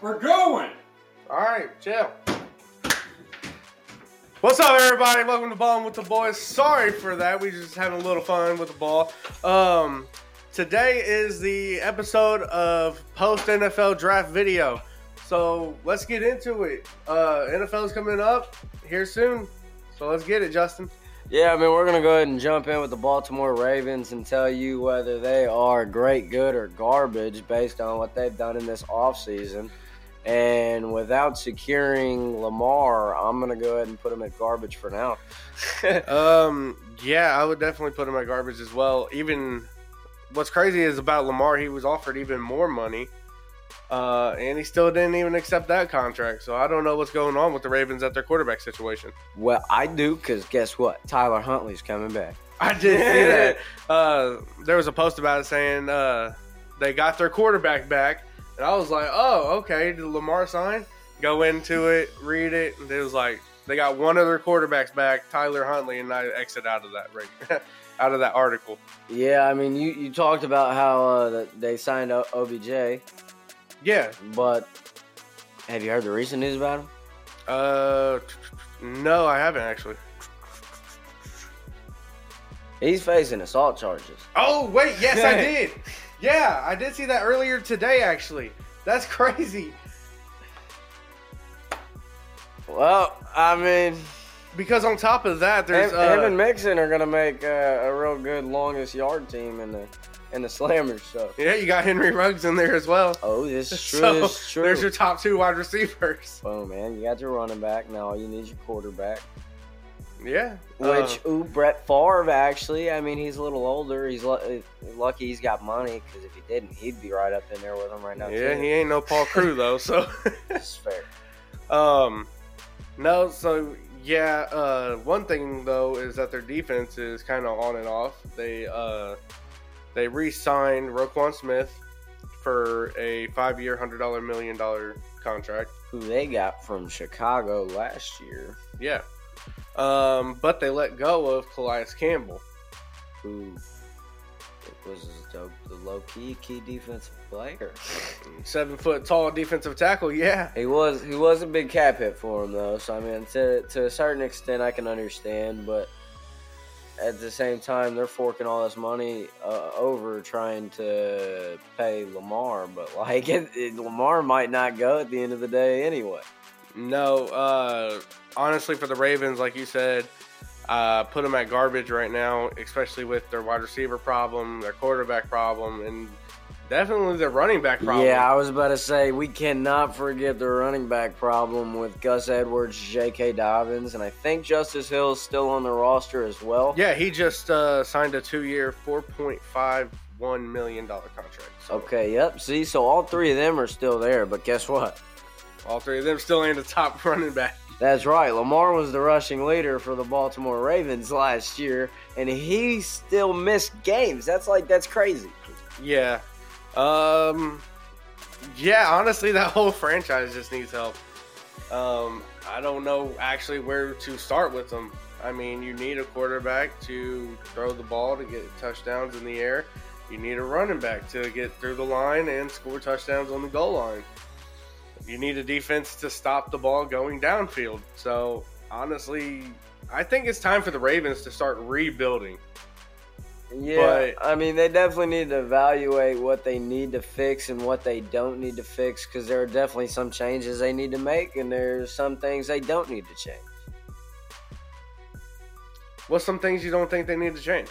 We're going. All right, chill. What's up, everybody? Welcome to Balling with the Boys. Sorry for that. We just having a little fun with the ball. Um, today is the episode of post NFL draft video. So let's get into it. Uh, NFL's coming up here soon. So let's get it, Justin. Yeah, I mean, we're going to go ahead and jump in with the Baltimore Ravens and tell you whether they are great, good, or garbage based on what they've done in this offseason. And without securing Lamar, I'm going to go ahead and put him at garbage for now. um, yeah, I would definitely put him at garbage as well. Even what's crazy is about Lamar, he was offered even more money. Uh, and he still didn't even accept that contract. So I don't know what's going on with the Ravens at their quarterback situation. Well, I do because guess what? Tyler Huntley's coming back. I did see that. Uh, there was a post about it saying uh, they got their quarterback back, and I was like, "Oh, okay." Did Lamar sign? Go into it, read it, and it was like they got one of their quarterbacks back, Tyler Huntley, and I exit out of that ring, out of that article. Yeah, I mean, you, you talked about how uh, they signed OBJ. Yeah, but have you heard the recent news about him? Uh, no, I haven't actually. He's facing assault charges. Oh wait, yes, I did. Yeah, I did see that earlier today. Actually, that's crazy. Well, I mean, because on top of that, there's him, uh, him and Mixon are gonna make uh, a real good longest yard team in the in the slammers. So yeah, you got Henry Ruggs in there as well. Oh, this is true. So this is true. There's your top two wide receivers. Oh man, you got your running back. Now all you need is your quarterback. Yeah. Which, uh, ooh, Brett Favre, actually, I mean, he's a little older. He's l- lucky he's got money because if he didn't, he'd be right up in there with him right now. Yeah, too. he ain't no Paul Crew, though, so. That's fair. Um, no, so, yeah, uh, one thing, though, is that their defense is kind of on and off. They, uh, they re signed Roquan Smith for a five year, $100 million contract. Who they got from Chicago last year. Yeah. Um, but they let go of Calais Campbell, who was the low key key defensive player. Seven foot tall defensive tackle, yeah. He was he was a big cap hit for him though. So I mean, to to a certain extent, I can understand, but at the same time, they're forking all this money uh, over trying to pay Lamar. But like, it, it, Lamar might not go at the end of the day anyway. No, uh, honestly, for the Ravens, like you said, uh, put them at garbage right now, especially with their wide receiver problem, their quarterback problem, and definitely their running back problem. Yeah, I was about to say we cannot forget the running back problem with Gus Edwards, J.K. Dobbins, and I think Justice Hill is still on the roster as well. Yeah, he just uh, signed a two-year, four point five one million dollar contract. So. Okay, yep. See, so all three of them are still there, but guess what? All three of them still ain't the top running back. That's right. Lamar was the rushing leader for the Baltimore Ravens last year, and he still missed games. That's like that's crazy. Yeah. Um yeah, honestly that whole franchise just needs help. Um I don't know actually where to start with them. I mean, you need a quarterback to throw the ball to get touchdowns in the air. You need a running back to get through the line and score touchdowns on the goal line you need a defense to stop the ball going downfield. So honestly, I think it's time for the Ravens to start rebuilding. Yeah, but, I mean, they definitely need to evaluate what they need to fix and what they don't need to fix because there are definitely some changes they need to make, and there's some things they don't need to change. What's some things you don't think they need to change?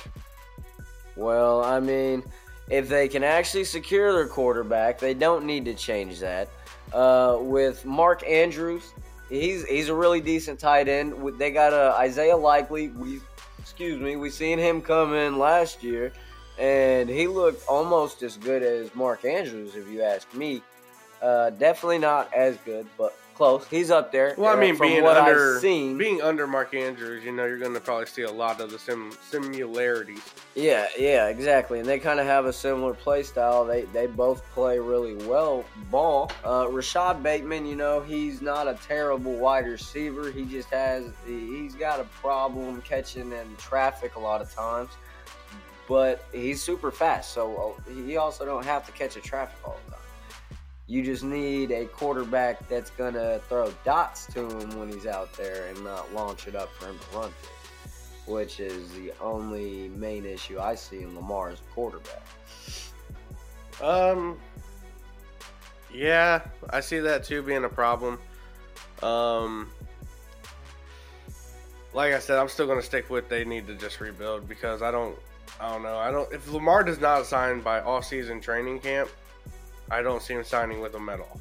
Well, I mean, if they can actually secure their quarterback, they don't need to change that uh, with Mark Andrews. He's he's a really decent tight end. They got uh, Isaiah Likely. We excuse me. We seen him come in last year, and he looked almost as good as Mark Andrews, if you ask me. Uh, definitely not as good, but close. He's up there. Well, I uh, mean, being under being under Mark Andrews, you know, you're going to probably see a lot of the sim, similarities. Yeah, yeah, exactly. And they kind of have a similar play style. They they both play really well ball. Uh, Rashod Bateman, you know, he's not a terrible wide receiver. He just has he's got a problem catching in traffic a lot of times. But he's super fast, so uh, he also don't have to catch a traffic all the time. You just need a quarterback that's gonna throw dots to him when he's out there and not launch it up for him to run to, which is the only main issue I see in Lamar as a quarterback. Um, yeah, I see that too being a problem. Um, like I said, I'm still going to stick with they need to just rebuild because I don't, I don't know. I don't. If Lamar does not sign by off-season training camp, I don't see him signing with them at all.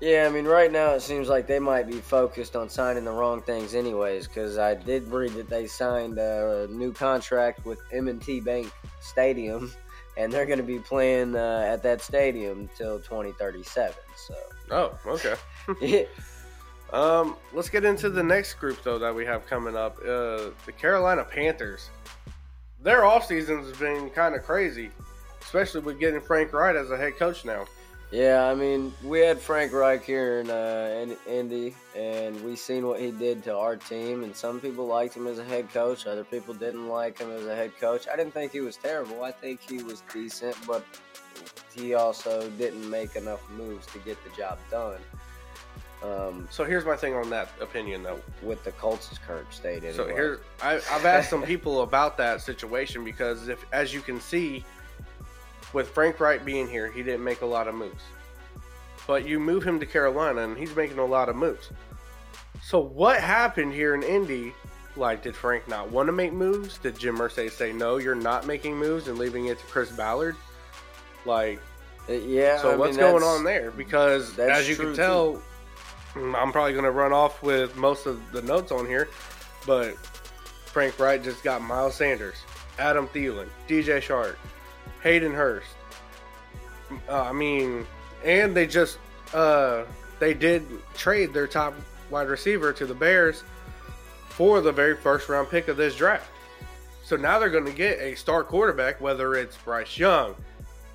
Yeah, I mean, right now it seems like they might be focused on signing the wrong things, anyways. Because I did read that they signed a new contract with M&T Bank Stadium, and they're going to be playing uh, at that stadium till 2037. So. Oh, okay. yeah. Um, let's get into the next group though that we have coming up. Uh, the Carolina Panthers. Their off season has been kind of crazy, especially with getting Frank Reich as a head coach now. Yeah, I mean, we had Frank Reich here in, uh, in Indy, and we seen what he did to our team. And some people liked him as a head coach, other people didn't like him as a head coach. I didn't think he was terrible. I think he was decent, but he also didn't make enough moves to get the job done. Um, so here's my thing on that opinion, though. With the Colts' current state, anyway. So here's I, I've asked some people about that situation because if, as you can see, with Frank Reich being here, he didn't make a lot of moves. But you move him to Carolina, and he's making a lot of moves. So what happened here in Indy? Like, did Frank not want to make moves? Did Jim Irsay say no, you're not making moves, and leaving it to Chris Ballard? Like, uh, yeah. So I what's mean, going on there? Because as you can tell, too. I'm probably going to run off with most of the notes on here, but Frank Reich just got Miles Sanders, Adam Thielen, DJ Chark, Hayden Hurst. Uh, I mean, and they just uh, they did trade their top wide receiver to the Bears for the very first round pick of this draft. So now they're going to get a star quarterback, whether it's Bryce Young,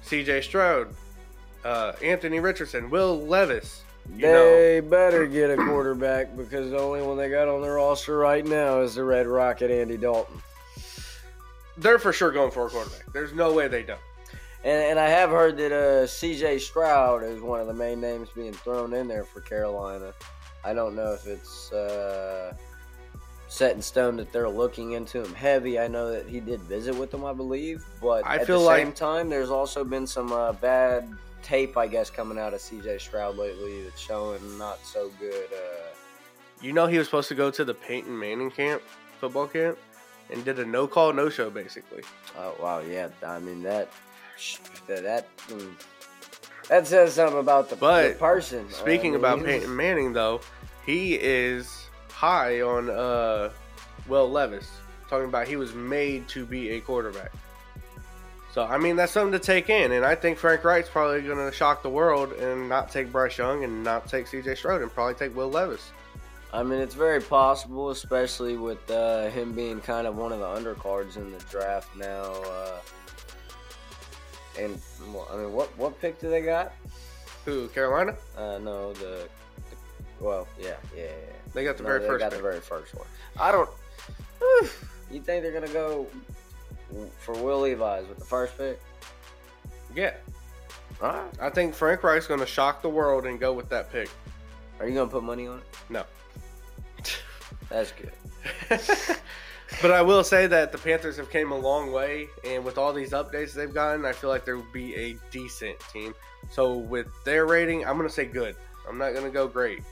C.J. Stroud, uh, Anthony Richardson, Will Levis, they know. better get a quarterback because the only one they got on their roster right now is the Red Rocket Andy Dalton. They're for sure going for a quarterback. There's no way they don't. And, and I have heard that uh, C.J. Stroud is one of the main names being thrown in there for Carolina. I don't know if it's uh, set in stone that they're looking into him heavy. I know that he did visit with them, I believe, but I at the same like... time, there's also been some uh, bad tape, I guess, coming out of CJ Stroud lately that's showing not so good. Uh, you know, he was supposed to go to the Peyton Manning camp, football camp, and did a no call, no show, basically. Oh wow, yeah. I mean that that mm, that says something about the, but the person. Speaking uh, about Peyton Manning, though, he is high on uh, Will Levis, talking about he was made to be a quarterback. So I mean that's something to take in, and I think Frank Reich's probably going to shock the world and not take Bryce Young and not take C.J. Stroud and probably take Will Levis. I mean it's very possible, especially with uh, him being kind of one of the undercards in the draft now. Uh, and well, I mean, what what pick do they got? Who Carolina? Uh, no, the, the well, yeah, yeah, yeah. They got the no, very they first. Got pick. the very first one. I don't. You think they're gonna go for Will Levis with the first pick? Yeah. All right. I think Frank Reich's going to shock the world and go with that pick. Are you going to put money on it? No. That's good. but I will say that the Panthers have came a long way, and with all these updates they've gotten, I feel like there will be a decent team. So with their rating, I'm going to say good. I'm not going to go great.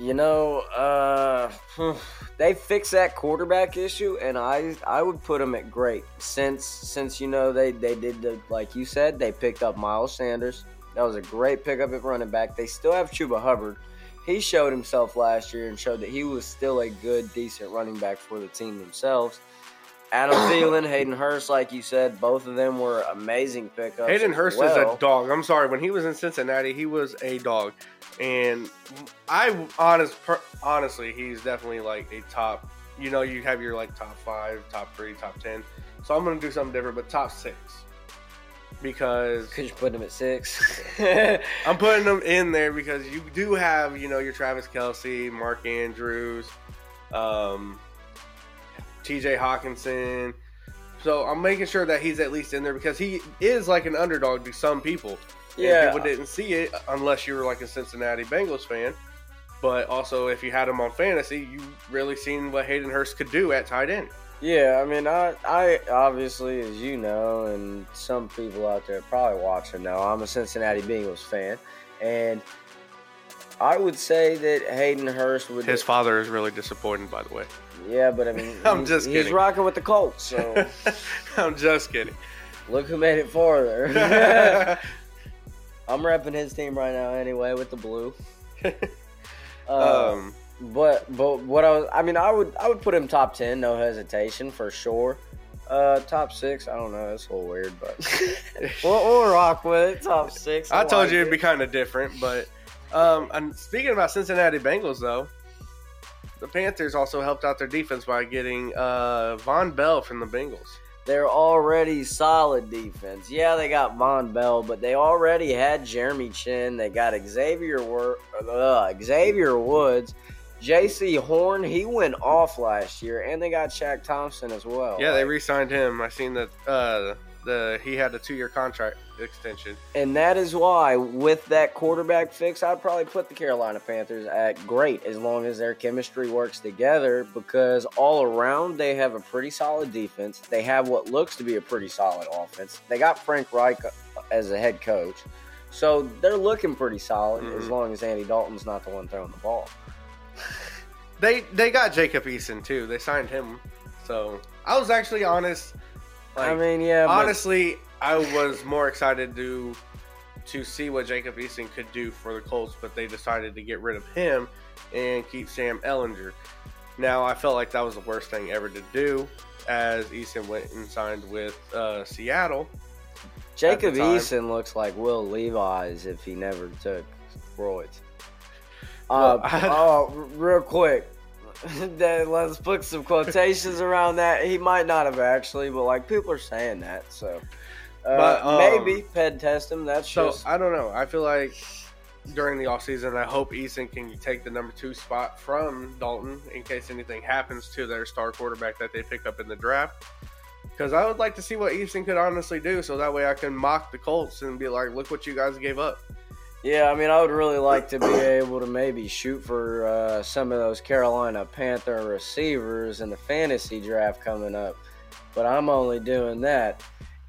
You know, uh, they fixed that quarterback issue, and I I would put them at great since since you know they they did the like you said they picked up Miles Sanders. That was a great pickup at running back. They still have Chuba Hubbard. He showed himself last year and showed that he was still a good, decent running back for the team themselves. Adam Thielen, Hayden Hurst, like you said, both of them were amazing pickups. Hayden Hurst well. is a dog. I'm sorry. When he was in Cincinnati, he was a dog. And I honest, honestly, he's definitely like a top. You know, you have your like top five, top three, top ten. So I'm gonna do something different, but top six because because you're putting him at six. I'm putting them in there because you do have you know your Travis Kelce, Mark Andrews, um, T.J. Hockenson. So I'm making sure that he's at least in there because he is like an underdog to some people. And Yeah. people didn't see it unless you were like a Cincinnati Bengals fan. But also, if you had him on fantasy, you really seen what Hayden Hurst could do at tight end. Yeah, I mean, I, I obviously, as you know, and some people out there probably watching know, I'm a Cincinnati Bengals fan, and I would say that Hayden Hurst would. His father is really disappointed, by the way. yeah, but I mean, I'm he- just he's rocking with the Colts, so I'm just kidding. look who made it farther. I'm repping his team right now, anyway, with the blue. Uh, um, But but what I was I mean I would I would put him top ten no hesitation for sure. Uh, top six I don't know that's a little weird but we'll, we'll rock with it top six. I told like you it'd it. be kind of different, but um, and speaking about Cincinnati Bengals, though, the Panthers also helped out their defense by getting uh, Vonn Bell from the Bengals. they're already solid defense. Yeah, they got Vonn Bell, but they already had Jeremy Chinn. They got Xavier Wor- uh, Xavier Woods. Jaycee Horn, he went off last year, and they got Shaq Thompson as well. Yeah, they re-signed him. I seen that uh, the he had a two-year contract extension. And that is why, with that quarterback fix, I'd probably put the Carolina Panthers at great as long as their chemistry works together because all around they have a pretty solid defense. They have what looks to be a pretty solid offense. They got Frank Reich as a head coach. So they're looking pretty solid as Mhm. long as Andy Dalton's not the one throwing the ball. They they got Jacob Eason too. They signed him. So I was actually honest. Like, I mean, yeah, but honestly, I was more excited to to see what Jacob Eason could do for the Colts, but they decided to get rid of him and keep Sam Ehlinger. Now I felt like that was the worst thing ever to do, as Eason went and signed with uh, Seattle. Jacob at the time. Eason looks like Will Levis if he never took steroids. Well, Uh, I- oh, real quick. Then let's put some quotations around that. He might not have actually, but like people are saying that, so uh, But, um, maybe ped test him. That's So just I don't know. I feel like during the offseason, I hope Eason can take the number two spot from Dalton in case anything happens to their star quarterback that they pick up in the draft. Because I would like to see what Eason could honestly do, so that way I can mock the Colts and be like, "Look what you guys gave up." Yeah. I mean, I would really like to be able to maybe shoot for uh, some of those Carolina Panther receivers in the fantasy draft coming up, but I'm only doing that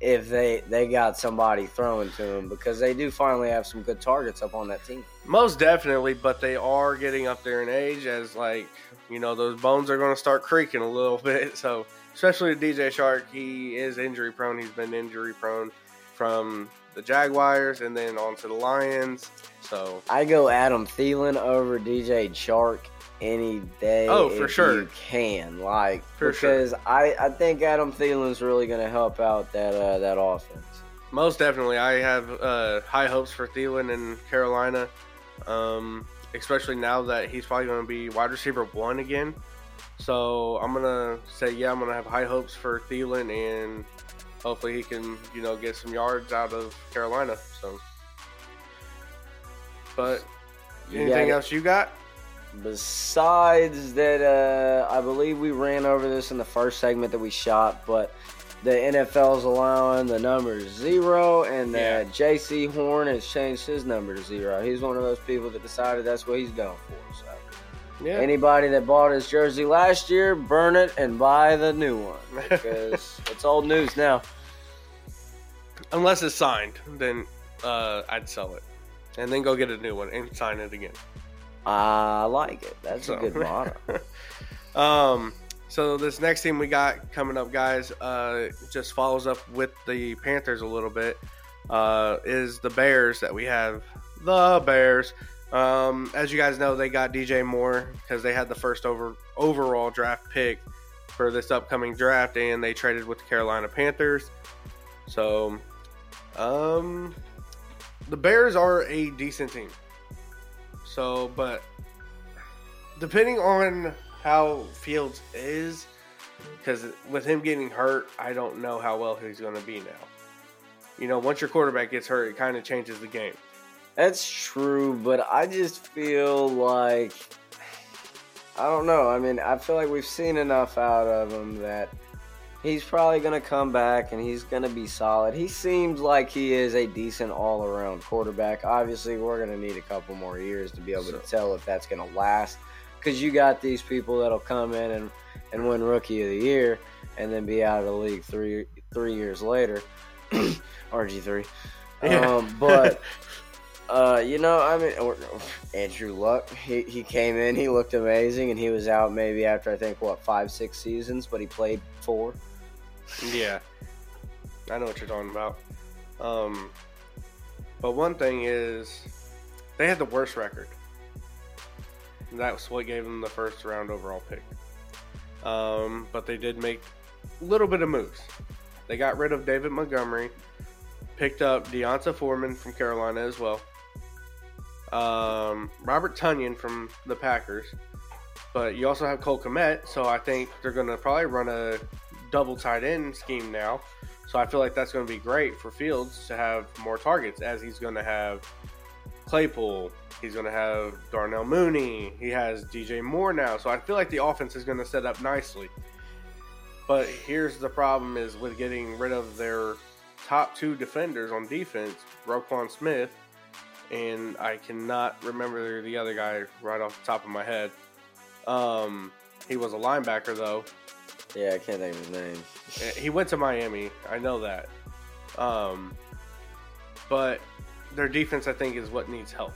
if they they got somebody throwing to them because they do finally have some good targets up on that team. Most definitely, but they are getting up there in age as like you know those bones are going to start creaking a little bit. So especially DJ Chark, he is injury prone. He's been injury prone from the Jaguars and then on to the Lions. So I go Adam Thielen over DJ Chark any day. Oh, for sure. You can like For sure. because I, I think Adam Thielen's really going to help out that uh, that offense. most definitely, I have uh, high hopes for Thielen in Carolina, um, especially now that he's probably going to be wide receiver one again. So I'm gonna say yeah, I'm gonna have high hopes for Thielen and hopefully he can you know get some yards out of Carolina. So, but You anything else you got? Besides that, uh, I believe we ran over this in the first segment that we shot, but the NFL's allowing the number zero, and Yeah. that Jaycee Horn has changed his number to zero. He's one of those people that decided that's what he's going for. So. Yeah. Anybody that bought his jersey last year, burn it and buy the new one because it's old news now. Unless it's signed, then uh, I'd sell it, and then go get a new one and sign it again. I like it. That's So- a good motto. Um, so this next team we got coming up, guys, uh, just follows up with the Panthers a little bit. Uh, is the Bears that we have? The Bears. Um, as you guys know, they got DJ Moore because they had the first over overall draft pick for this upcoming draft, and they traded with the Carolina Panthers. So, um, the Bears are a decent team. So, but depending on how Fields is, because with him getting hurt, I don't know how well he's going to be now. You know, once your quarterback gets hurt, it kind of changes the game. That's true, but I just feel like I don't know. I mean, I feel like we've seen enough out of him that he's probably going to come back and he's going to be solid. He seems like he is a decent all around quarterback. Obviously, we're going to need a couple more years to be able So- to tell if that's going to last because you got these people that'll come in and, and win Rookie of the Year and then be out of the league three three years later. RG3. Yeah. Um, but. Uh, you know, I mean, or, Andrew Luck. He he came in, he looked amazing, and he was out maybe after I think what five six seasons, but he played four. Yeah, I know what you're talking about. Um, but one thing is, they had the worst record. That was what gave them the first round overall pick. Um, but they did make a little bit of moves. They got rid of David Montgomery, picked up D'Onta Foreman from Carolina as well. Um, Robert Tonyan from the Packers. But you also have Cole Kmet, so I think they're going to probably run a double tight end scheme now. So I feel like that's going to be great for Fields to have more targets as he's going to have Claypool. He's going to have Darnell Mooney. He has DJ Moore now. So I feel like the offense is going to set up nicely. But here's the problem is with getting rid of their top two defenders on defense, Roquan Smith, and I cannot remember the other guy right off the top of my head. Um, he was a linebacker though. Yeah, I can't think of his name. Eh, He went to Miami. I know that. Um, but their defense, I think, is what needs help.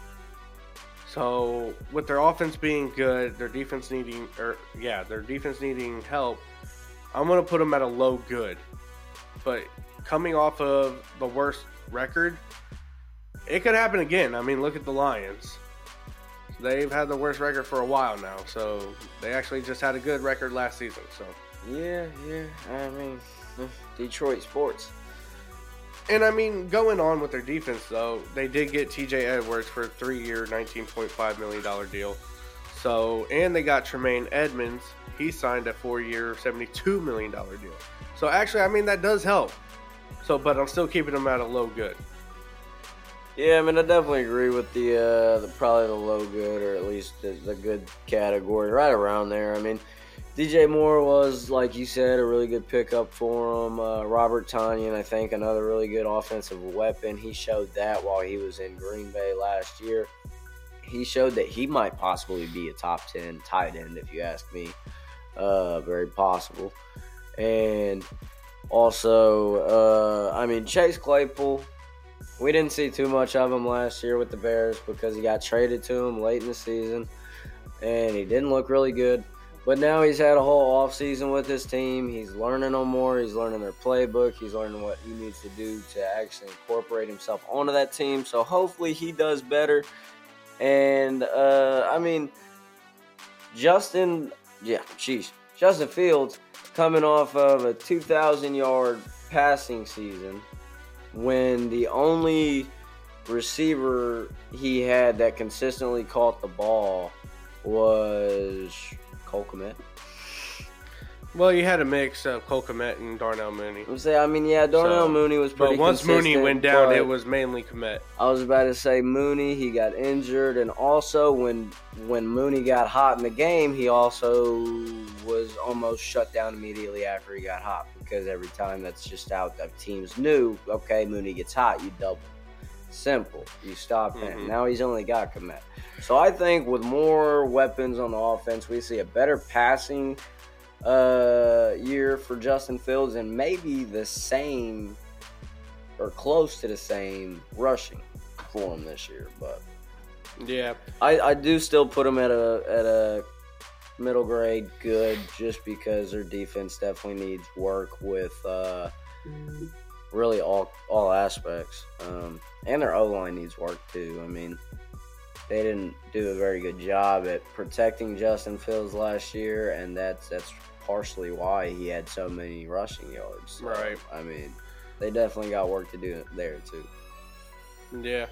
So with their offense being good, their defense needing, or yeah, their defense needing help, I'm gonna put them at a low good. But coming off of the worst record, it could happen again. I mean, look at the Lions. They've had the worst record for a while now, so they actually just had a good record last season. So. Yeah, yeah. I mean, Detroit sports. And I mean, going on with their defense, though, they did get TJ Edwards for a three year, $19.5 million deal. So, and they got Tremaine Edmunds. He signed a four year, $72 million deal. So, actually, I mean, that does help. So, but I'm still keeping them at a low good. Yeah, I mean, I definitely agree with the, uh, the probably the low good or at least the, the good category, right around there. I mean, DJ Moore was, like you said, a really good pickup for him. Uh, Robert Tonyan, I think, another really good offensive weapon. He showed that while he was in Green Bay last year. He showed that he might possibly be a top 10 tight end, if you ask me. Uh, very possible. And also, uh, I mean, Chase Claypool, we didn't see too much of him last year with the Bears because he got traded to him late in the season and he didn't look really good. But now he's had a whole offseason with his team. He's learning on more. He's learning their playbook. He's learning what he needs to do to actually incorporate himself onto that team. So hopefully he does better. And uh, I mean, Justin, yeah, jeez, Justin Fields coming off of a 2,000 yard passing season when the only receiver he had that consistently caught the ball was Cole Kmet. Well, you had a mix of Cole Kmet and Darnell Mooney. I'm saying, I mean, yeah, Darnell So, Mooney was pretty. But once Mooney went down, it was mainly Kmet. I was about to say Mooney. He got injured, and also when when Mooney got hot in the game, he also was almost shut down immediately after he got hot because every time that's just out, that teams knew. Okay, Mooney gets hot, you double. Simple. You stop him. Mhm. Now he's only got Kmet. So I think with more weapons on the offense, we see a better passing uh, year for Justin Fields and maybe the same or close to the same rushing for him this year. But Yeah. I, I do still put him at a at a middle grade good just because their defense definitely needs work with uh, really all all aspects. Um, and their O line needs work too. I mean, they didn't do a very good job at protecting Justin Fields last year, and that's that's partially why he had so many rushing yards. So, Right. I mean, they definitely got work to do there too. Yeah.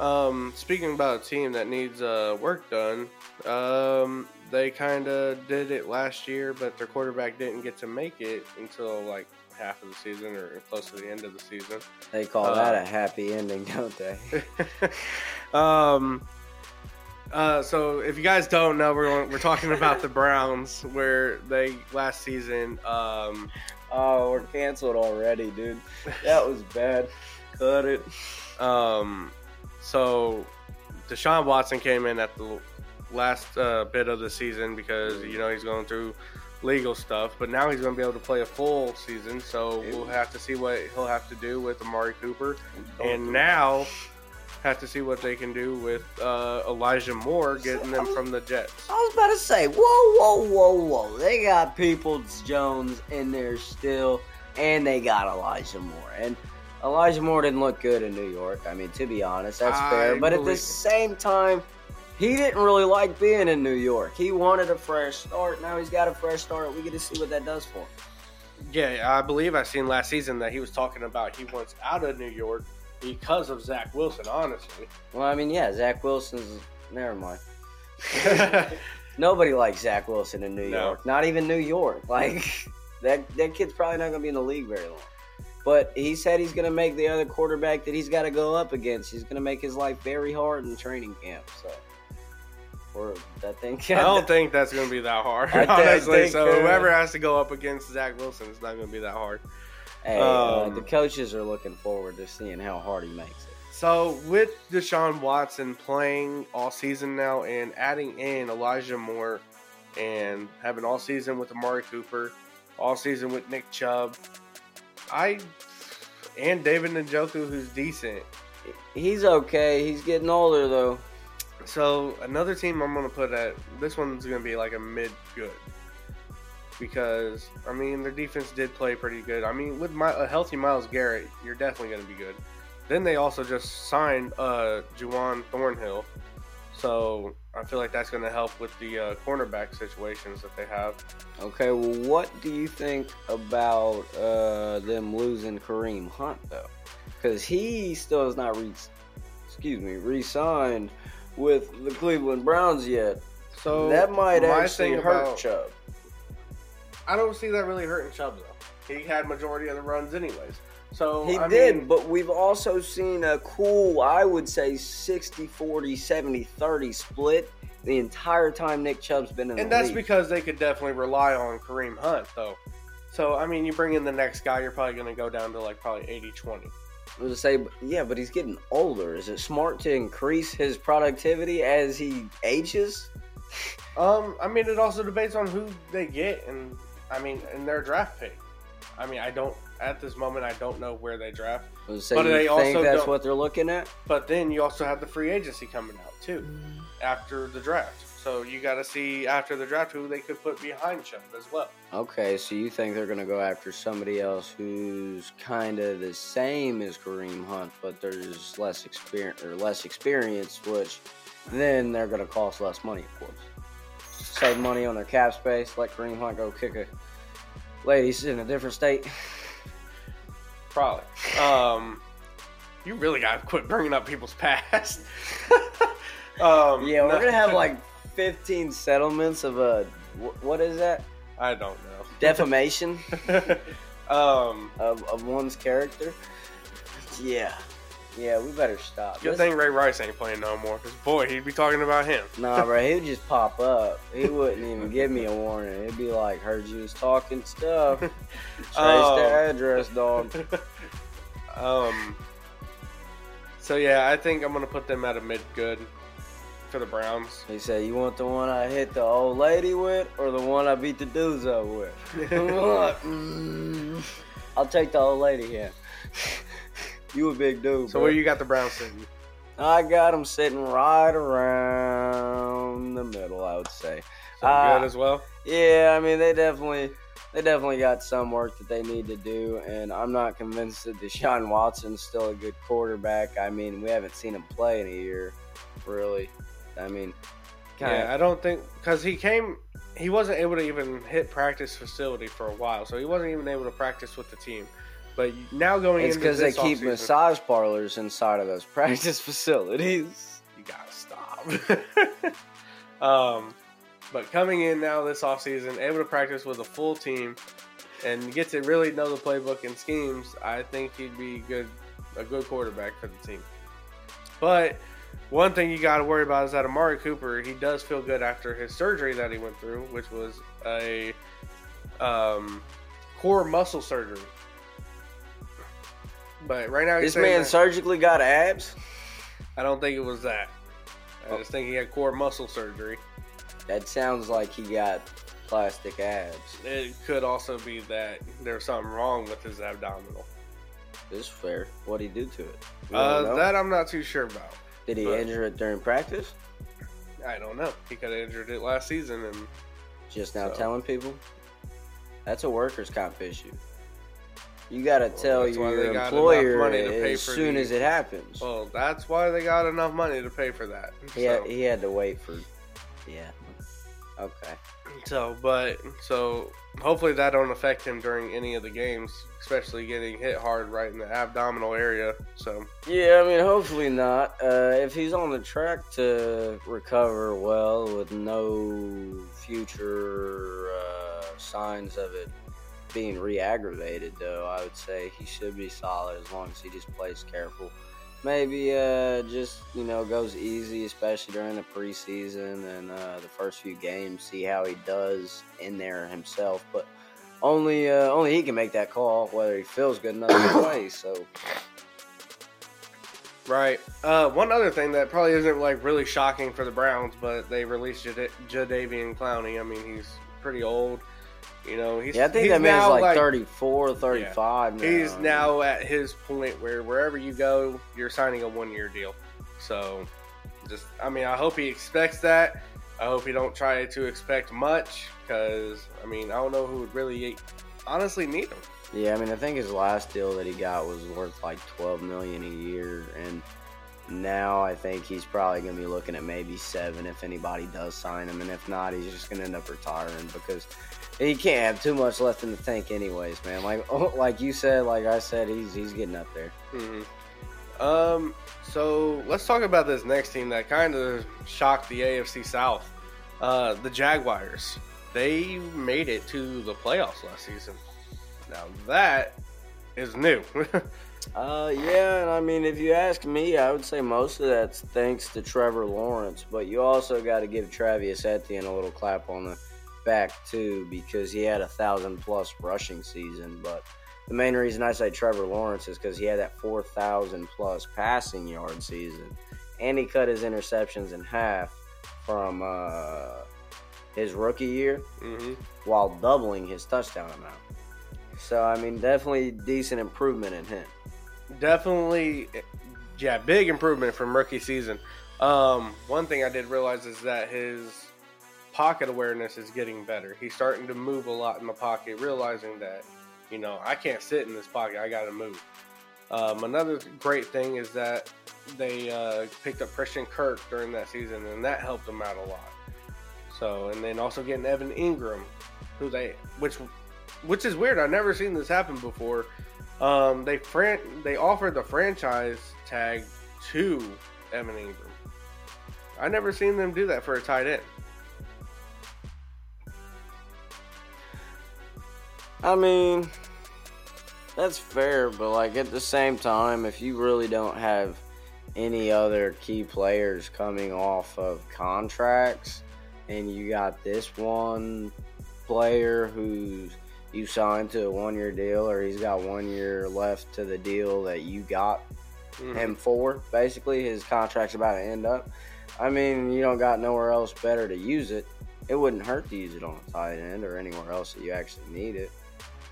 Um, speaking about a team that needs uh, work done, um, they kind of did it last year, but their quarterback didn't get to make it until like half of the season or close to the end of the season. They call Uh, that a happy ending, don't they? um, uh, so if you guys don't know, we're we're talking about the Browns, where they last season. Um, Oh, we're canceled already, dude. That was bad. Cut it. Um, so Deshaun Watson came in at the last uh, bit of the season because you know he's going through legal stuff, but now he's going to be able to play a full season. So we'll have to see what he'll have to do with Amari Cooper, and now have to see what they can do with uh, Elijah Moore getting them from the Jets. I was about to say, whoa, whoa, whoa, whoa. They got Peoples Jones in there still, and they got Elijah Moore. And Elijah Moore didn't look good in New York. I mean, to be honest, that's I fair. But at the same time, he didn't really like being in New York. He wanted a fresh start. Now he's got a fresh start. We get to see what that does for him. Yeah, I believe I seen last season that he was talking about he wants out of New York because of Zach Wilson. Honestly, Well, I mean, yeah, Zach Wilson's. Never mind. Nobody likes Zach Wilson in New No. York. Not even New York. Like that that kid's probably not gonna be in the league very long. But he said he's gonna make the other quarterback that he's got to go up against. He's gonna make his life very hard in training camp. So, or that thing. I don't think that's going to be that hard, I honestly. think, so uh, whoever has to go up against Zach Wilson, it's not going to be that hard. Hey, uh, um, the coaches are looking forward to seeing how hard he makes it. So with Deshaun Watson playing all season now and adding in Elijah Moore and having all season with Amari Cooper, all season with Nick Chubb, I and David Njoku, who's decent. He's okay. He's getting older though. So another team I'm gonna put at this one's gonna be like a mid good because I mean their defense did play pretty good. I mean with my, a healthy Myles Garrett, you're definitely gonna be good. Then they also just signed uh, Juan Thornhill, so I feel like that's gonna help with the uh, cornerback situations that they have. Okay, well, what do you think about uh, them losing Kareem Hunt though? Because he still has not re, excuse me, re-signed with the Cleveland Browns yet. So that might actually hurt about- Chubb. I don't see that really hurting Chubb though. He had majority of the runs anyways. So He I did, mean, but we've also seen a cool, I would say 60 40, 70 30 split the entire time Nick Chubb's been in And the that's league. because they could definitely rely on Kareem Hunt, though. So, I mean, you bring in the next guy, you're probably going to go down to like probably 80 20. To say, yeah, but he's getting older. Is it smart to increase his productivity as he ages? Um, I mean, it also debates on who they get, and I mean, in their draft pick. I mean, I don't, at this moment, I don't know where they draft. I was to say, But you they think also that's what they're looking at? But then you also have the free agency coming out, too, after the draft. So you got to see after the draft who they could put behind Chubb as well. Okay, so you think they're going to go after somebody else who's kind of the same as Kareem Hunt, but there's less experience or less experience, which then they're going to cost less money, of course. Save money on their cap space. Let Kareem Hunt go kick a ladies in a different state. Probably. Um, you really got to quit bringing up people's past. um, Yeah, we're no- gonna have like 15 settlements of a wh- what is that? I don't know. Defamation um, of, of one's character. Yeah, yeah, we better stop. good thing Ray Rice ain't playing no more. Cause boy, he'd be talking about him. Nah, bro, he would just pop up. He wouldn't even give me a warning. It'd be like, heard you was talking stuff. Trace Oh. the address, dog. Um. So yeah, I think I'm gonna put them at a mid good for the Browns. He said, "You want the one I hit the old lady with, or the one I beat the dudes up with?" Mm, I'll take the old lady here. you a big dude, So bro. where you got the Browns sitting? I got them sitting right around the middle, I would say. So Uh, good as well. Yeah, I mean they definitely they definitely got some work that they need to do, and I'm not convinced that Deshaun Watson's still a good quarterback. I mean, we haven't seen him play in a year, really. I mean, Yeah, I don't think because he came, he wasn't able to even hit practice facility for a while, so he wasn't even able to practice with the team. But now going it's because they keep offseason- massage parlors inside of those practice facilities. you gotta stop. um, but coming in now this offseason, able to practice with a full team and get to really know the playbook and schemes, I think he'd be good, a good quarterback for the team. But one thing you got to worry about is that Amari Cooper, he does feel good after his surgery that he went through, which was a um, core muscle surgery. But right now, he's This man that, surgically got abs. I don't think it was that. I just think he had core muscle surgery. That sounds like he got plastic abs. It could also be that there's something wrong with his abdominal. This is fair. What would he do to it? Uh, that I'm not too sure about. Did he but- injure it during practice? I don't know. He could have injured it last season, and Just now So- telling people? That's a workers' comp issue. You got to tell your employer money to pay as soon the- as it happens. well, that's why they got enough money to pay for that. he, had, So- he had to wait for. Yeah. Okay. So, but so hopefully that don't affect him during any of the games, especially getting hit hard right in the abdominal area. So, Yeah, I mean, hopefully not. Uh, if he's on the track to recover well with no future uh, signs of it being re-aggravated, though, I would say he should be solid as long as he just plays careful. Maybe uh, just you know goes easy, especially during the preseason and uh, the first few games. See how he does in there himself, but only uh, only he can make that call whether he feels good enough to play. So. right. Uh, one other thing that probably isn't like really shocking for the Browns, but they released Jada- Jadeveon Clowney. I mean, he's pretty old. You know, he's Yeah, I think he's that man's now, like, 34, 35 now. He's now at his point where wherever you go, you're signing a one year deal. So, just I mean, I hope he expects that. I hope he don't try to expect much because I mean, I don't know who would really honestly need him. Yeah, I mean, I think his last deal that he got was worth like 12 million a year, and now I think he's probably going to be looking at maybe seven if anybody does sign him, and if not, he's just going to end up retiring because he can't have too much left in the tank, anyways, man. Like, like you said, like I said, he's he's getting up there. hmm Um, so let's talk about this next team that kind of shocked the AFC South. Uh, the Jaguars. They made it to the playoffs last season. Now that is new. Uh, yeah, and I mean, if you ask me, I would say most of that's thanks to Trevor Lawrence, but you also got to give Travis Etienne a little clap on the back too because he had a thousand plus rushing season. But the main reason I say Trevor Lawrence is because he had that four thousand plus passing yard season, and he cut his interceptions in half from uh, his rookie year hmm while doubling his touchdown amount. So I mean, definitely decent improvement in him. definitely yeah big improvement from rookie season um, one thing i did realize is that his pocket awareness is getting better he's starting to move a lot in the pocket realizing that you know i can't sit in this pocket. I gotta move. Um, another great thing is that they uh, picked up christian kirk during that season and that helped them out a lot. So and then also getting evan engram who they which which is weird. I've never seen this happen before. Um, they fran- they offered the franchise tag to Evan Engram. I never seen them do that for a tight end. I mean, that's fair, but like at the same time, if you really don't have any other key players coming off of contracts, and you got this one player who's you signed to a one year deal, or he's got one year left to the deal that you got Mhm. him for. Basically, his contract's about to end up. I mean, you don't got nowhere else better to use it. It wouldn't hurt to use it on a tight end or anywhere else that you actually need it.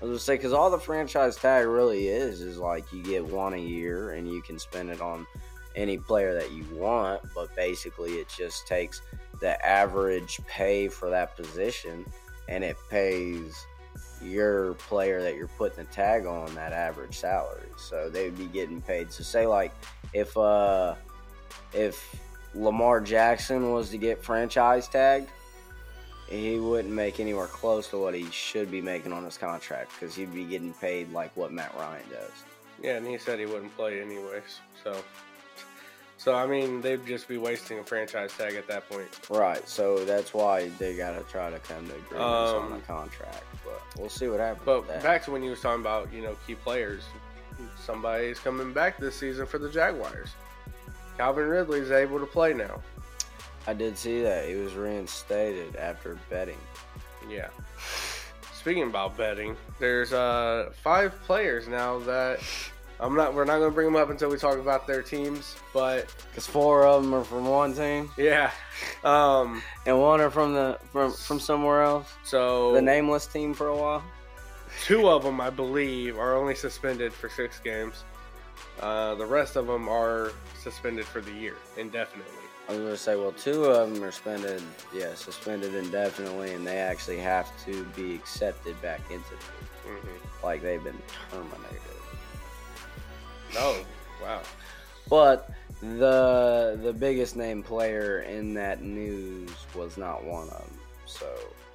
I was gonna say because all the franchise tag really is is like you get one a year and you can spend it on any player that you want, but basically it just takes the average pay for that position and it pays your player that you're putting the tag on that average salary. So they would be getting paid. So say like if uh if Lamar Jackson was to get franchise tagged, he wouldn't make anywhere close to what he should be making on his contract because he'd be getting paid like what Matt Ryan does. Yeah, and he said he wouldn't play anyways. So, so I mean, they'd just be wasting a franchise tag at that point. Right. So that's why they got to try to come to agreements on Um, the contract. But we'll see what happens. But back to when you was talking about you know key players, somebody's coming back this season for the Jaguars. Calvin Ridley's able to play now. I did see that he was reinstated after betting. Yeah. speaking about betting, there's uh five players now that I'm not. We're not going to bring them up until we talk about their teams. But Because four of them are from one team, yeah, um, and one are from the from from somewhere else. so The nameless team for a while. two of them, I believe, are only suspended for six games. Uh, the rest of them are suspended for the year indefinitely. I was gonna say, well, two of them are suspended, yeah, suspended indefinitely, and they actually have to be accepted back into the league, hmm like they've been terminated. No, wow. But the the biggest name player in that news was not one of them. So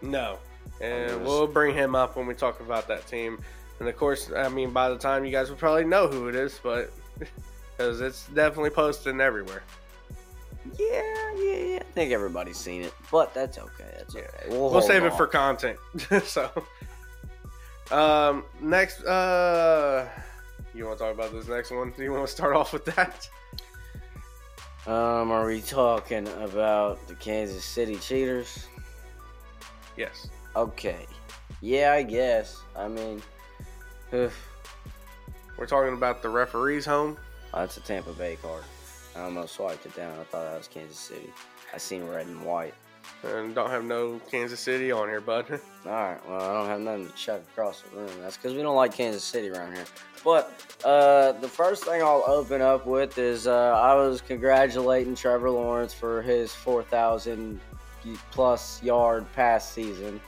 No. And Unless- we'll bring him up when we talk about that team. And of course, I mean, by the time you guys will probably know who it is, but because it's definitely posted everywhere. Yeah, yeah, yeah. I think everybody's seen it, but that's okay. That's Yeah. okay. We'll, hold save it for content. so, um, next, uh, you want to talk about this next one? Do you want to start off with that? Um, are we talking about the Kansas City Cheaters? Yes. Okay. Yeah, I guess. I mean, ugh, We're talking about the referee's home. that's a Tampa Bay card. I almost swiped it down. I thought that was Kansas City. I seen red and white. And don't have no Kansas City on here, bud. All right. Well, I don't have nothing to chuck across the room. That's because we don't like Kansas City around here. But uh, the first thing I'll open up with is uh, I was congratulating Trevor Lawrence for his 4,000 plus yard pass season.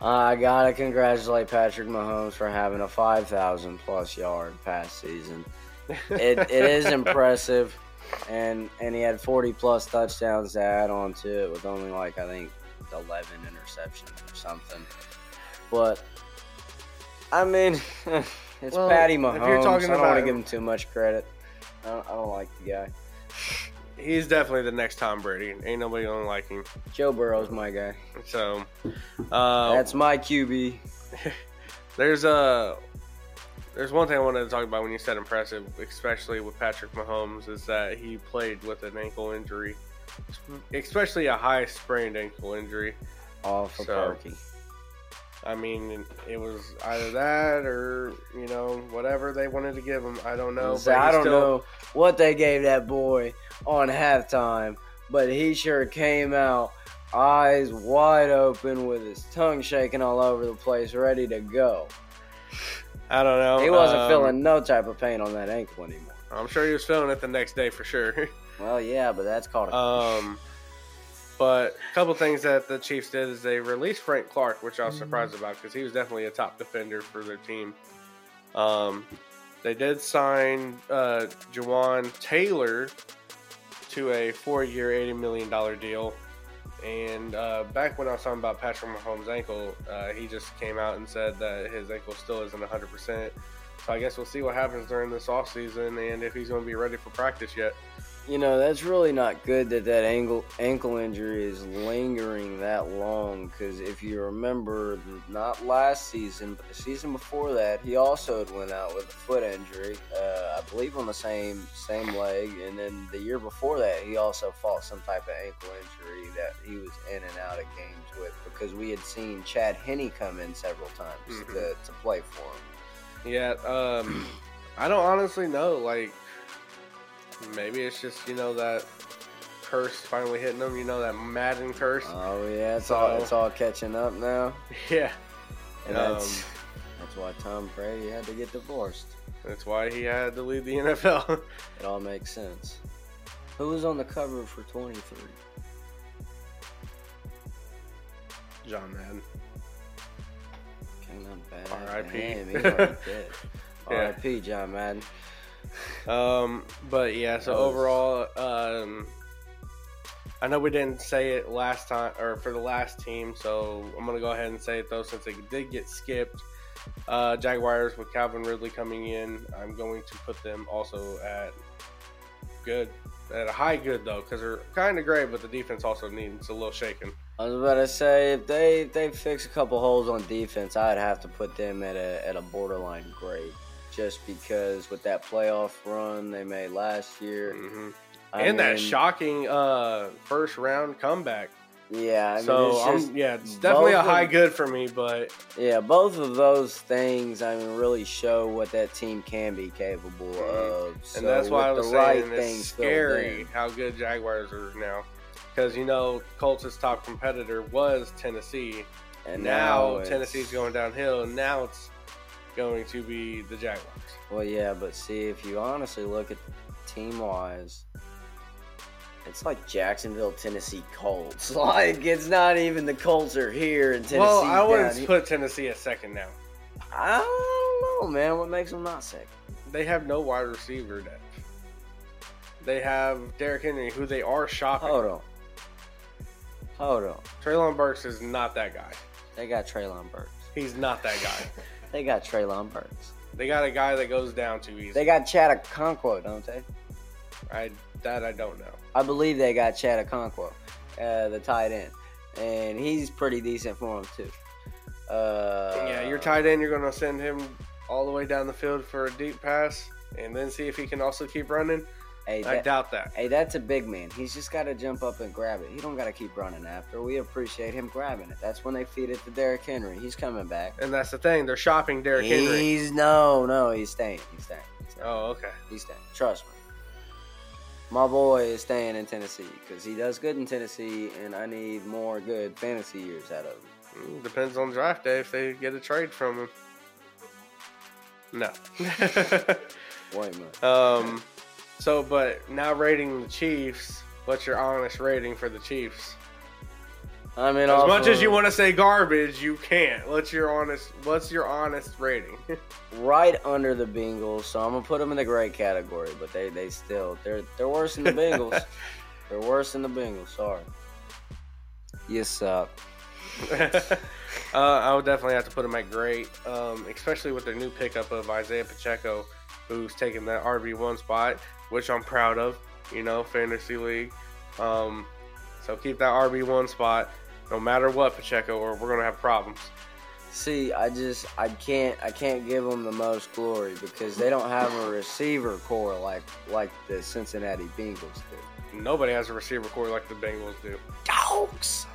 I gotta congratulate Patrick Mahomes for having a 5,000 plus yard pass season. It, it is impressive, and and he had 40 plus touchdowns to add on to it with only like I think 11 interceptions or something. But I mean, it's Well, Patty if you're Mahomes. talking I don't want to give him too much credit. I don't, I don't like the guy. He's definitely the next Tom Brady. Ain't nobody gonna like him. Joe Burrow's my guy. So, uh, That's my QB. There's a there's one thing I wanted to talk about when you said impressive, especially with Patrick Mahomes, is that he played with an ankle injury, especially a high sprained ankle injury. All for So, Perky. I mean, it was either that or you know whatever they wanted to give him. I don't know. So I don't still- know what they gave that boy on halftime, but he sure came out eyes wide open with his tongue shaking all over the place, ready to go. I don't know. He wasn't Um, feeling no type of pain on that ankle anymore. I'm sure he was feeling it the next day for sure. Well, yeah, but that's called a Um, but a couple things that the Chiefs did is they released Frank Clark, which I was Mm-hmm. surprised about because he was definitely a top defender for their team. Um, they did sign uh, Jawaan Taylor to a four-year, eighty million dollar deal. And uh, back when I was talking about Patrick Mahomes' ankle, uh, he just came out and said that his ankle still isn't 100%. So I guess we'll see what happens during this offseason and if he's going to be ready for practice yet. You know, that's really not good that that ankle ankle injury is lingering that long. Because if you remember, not last season, but the season before that, he also had went out with a foot injury. Uh, I believe on the same same leg, and then the year before that, he also fought some type of ankle injury that he was in and out of games with. Because we had seen Chad Henne come in several times Mhm. to, to play for him. Yeah, um, I don't honestly know. Like, maybe it's just you know that curse finally hitting them. You know that Madden curse. Oh yeah, it's all it's all catching up now. yeah, And Um, that's that's why Tom Brady had to get divorced. that's why he had to leave the NFL. It all makes sense. Who was on the cover for 23? John Madden. Okay, not bad. R.I.P.. Damn, he's already dead. Yeah. R.I.P. John Madden. Um, but yeah, so overall, um, I know we didn't say it last time or for the last team, so I'm gonna go ahead and say it though since it did get skipped. Uh, Jaguars with Calvin Ridley coming in, I'm going to put them also at good, at a high good though, because they're kind of great, but the defense also needs a little shaking. I was about to say if they they fix a couple holes on defense, I'd have to put them at a at a borderline great. Just because with that playoff run they made last year, hmm I and that shocking uh, first round comeback. Yeah, I mean, so it's just, I'm, yeah, it's definitely a both of- high good for me. But yeah, both of those things, I mean, really show what that team can be capable of. and So that's why I was the right saying it's scary how good Jaguars are now. Because you know Colts' top competitor was Tennessee, and now, it's- Tennessee's going downhill, and now it's going to be the Jaguars. Well, yeah, but see, if you honestly look at team wise, it's like Jacksonville, Tennessee Colts. Like it's not even the Colts are here in Tennessee. well, I wouldn't put Tennessee at second now. I don't know, man. What makes them not second? They have no wide receiver depth. They have Derrick Henry, who they are shopping. Hold on. Hold on. Treylon Burks is not that guy. They got Treylon Burks. He's not that guy. They got Treylon Burks. they got a guy that goes down too easy. They got Chad Okonkwo, don't they? I that I don't know. I believe they got Chad Okonkwo, uh, the tight end, and he's pretty decent for them too. Uh, yeah, your tight end, you're gonna send him all the way down the field for a deep pass, and then see if he can also keep running. Hey, I that- doubt that. Hey, that's a big man. He's just got to jump up and grab it. He don't got to keep running after. We appreciate him grabbing it. That's when they feed it to Derrick Henry. He's coming back. And that's the thing. They're shopping Derrick Henry. He's no, no. He's staying. He's staying. He's staying. Oh, okay. He's staying. Trust me. My boy is staying in Tennessee because he does good in Tennessee, and I need more good fantasy years out of him. Mm, Depends on draft day if they get a trade from him. No. Wait a minute. um. So, but now rating the Chiefs. What's your honest rating for the Chiefs? I mean, As much as you want to say garbage, you can't. What's your honest? What's your honest rating? right under the Bengals, so I'm gonna put them in the great category. But they, they still they're they're worse than the Bengals. they're worse than the Bengals. Sorry. You suck. uh, I would definitely have to put them at great, um, especially with their new pickup of Isaiah Pacheco, who's taking that RB one spot, which I'm proud of. You know, fantasy league. Um, so keep that RB one spot, no matter what, Pacheco, or we're gonna have problems. See, I just I can't I can't give them the most glory because they don't have a receiver core like like the Cincinnati Bengals do. Nobody has a receiver core like the Bengals do. Dogs.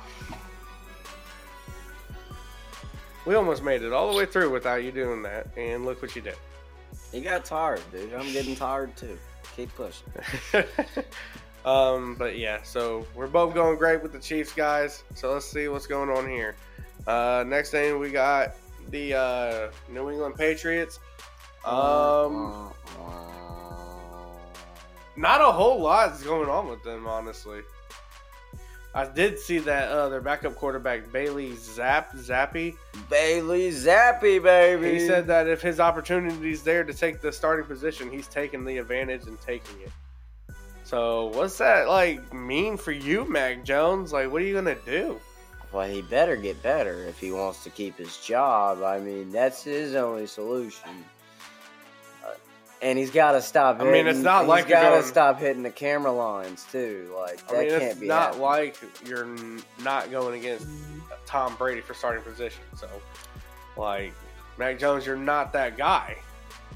We almost made it all the way through without you doing that, and look what you did. You got tired, dude. I'm getting tired too. Keep pushing. um, but yeah, so we're both going great with the Chiefs, guys. So let's see what's going on here. Uh, next thing we got the uh, New England Patriots. Um, not a whole lot is going on with them, honestly. I did see that uh, their backup quarterback Bailey Zapp Zappe. Bailey Zappe, baby. He said that if his opportunity is there to take the starting position, he's taking the advantage and taking it. So what's that like mean for you, Mac Jones? Like, what are you gonna do? Well, he better get better if he wants to keep his job. I mean, that's his only solution. And he's got to stop. I mean, it's hitting- not he's like got to stop hitting the camera lines too. Like that I mean, can't it's be. not happening. like you're not going against Tom Brady for starting position. So, like, Mac Jones, you're not that guy.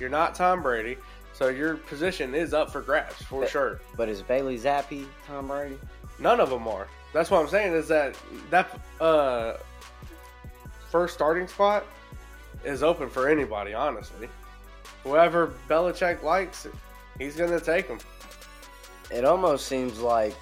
You're not Tom Brady. So your position is up for grabs for But- sure. But is Bailey Zappe Tom Brady? None of them are. That's what I'm saying is that that uh, first starting spot is open for anybody. Honestly, whoever Belichick likes, he's gonna take him. It almost seems like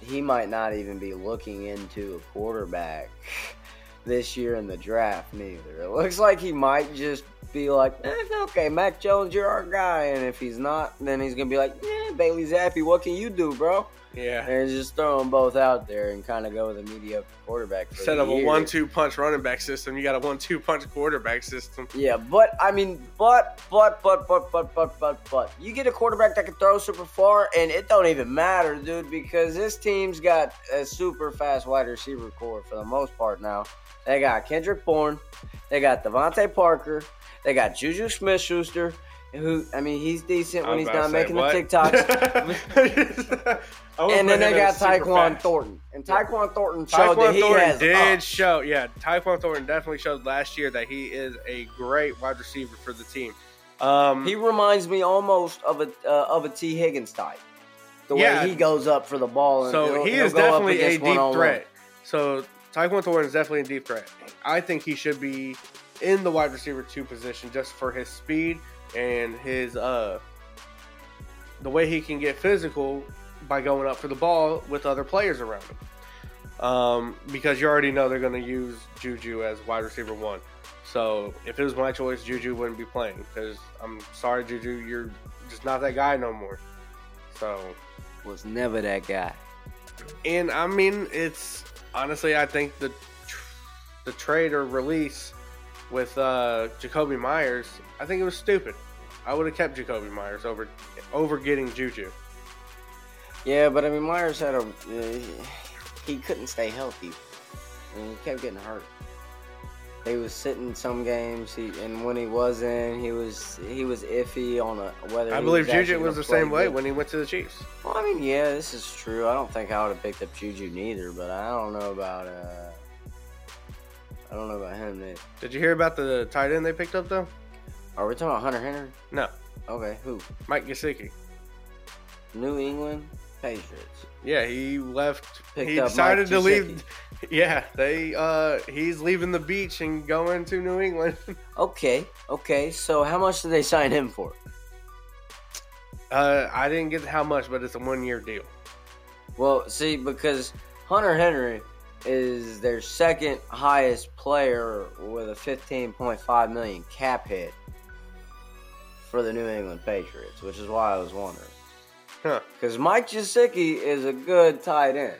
he might not even be looking into a quarterback this year in the draft. Neither. It looks like he might just be like, eh, "Okay, Mac Jones, you're our guy," and if he's not, then he's gonna be like, "Yeah, Bailey Zappe, what can you do, bro?" Yeah. And just throw them both out there and kind of go with a mediocre quarterback. For Instead of a one-two punch running back system, you got a one-two punch quarterback system. Yeah, but I mean, but but but but but but but but you get a quarterback that can throw super far, and it don't even matter, dude, because this team's got a super fast wide receiver core for the most part now. They got Kendrick Bourne, they got DeVante Parker, they got Juju Smith-Schuster, who I mean, he's decent when he's not making what? the TikToks. And then they got as super Tyquan fast. Thornton, and Tyquan Thornton showed that Tyquan he Thornton has did up. show, yeah. Tyquan Thornton definitely showed last year that he is a great wide receiver for the team. Um, He reminds me almost of a uh, of a Tee Higgins type. the Yeah. way he goes up for the ball. And So he is definitely a deep threat. So Tyquan Thornton is definitely a deep threat. I think he should be in the wide receiver two position just for his speed and his uh the way he can get physical by going up for the ball with other players around him. Um, because you already know they're going to use Juju as wide receiver one. So if it was my choice, Juju wouldn't be playing. Because I'm sorry, Juju, you're just not that guy no more. So Was never that guy. and I mean, it's honestly, I think the the trade or release with uh, Jakobi Meyers, I think it was stupid. I would have kept Jakobi Meyers over over getting Juju. Yeah, but I mean, Meyers had a. Uh, he couldn't stay healthy. Mean, he kept getting hurt. He was sitting some games, he, and when he wasn't, he was he was iffy on a whether. I believe was Juju was the same way when he went to the Chiefs. Well, I mean, yeah, this is true. I don't think I would have picked up Juju neither, but I don't know about. uh I don't know about him. Did you hear about the tight end they picked up though? Are we talking about Hunter Henry? No, Okay, who? Mike Gesicki. New England Patriots. Yeah, he left. Picked he decided to leave. Yeah, they. uh He's leaving the beach and going to New England. Okay, okay. So how much did they sign him for? uh I didn't get how much, but it's a one year deal. Well, see, because Hunter Henry is their second highest player with a 15.5 million cap hit for the New England Patriots, which is why I was wondering. Huh. Because Mike Gesicki is a good tight end.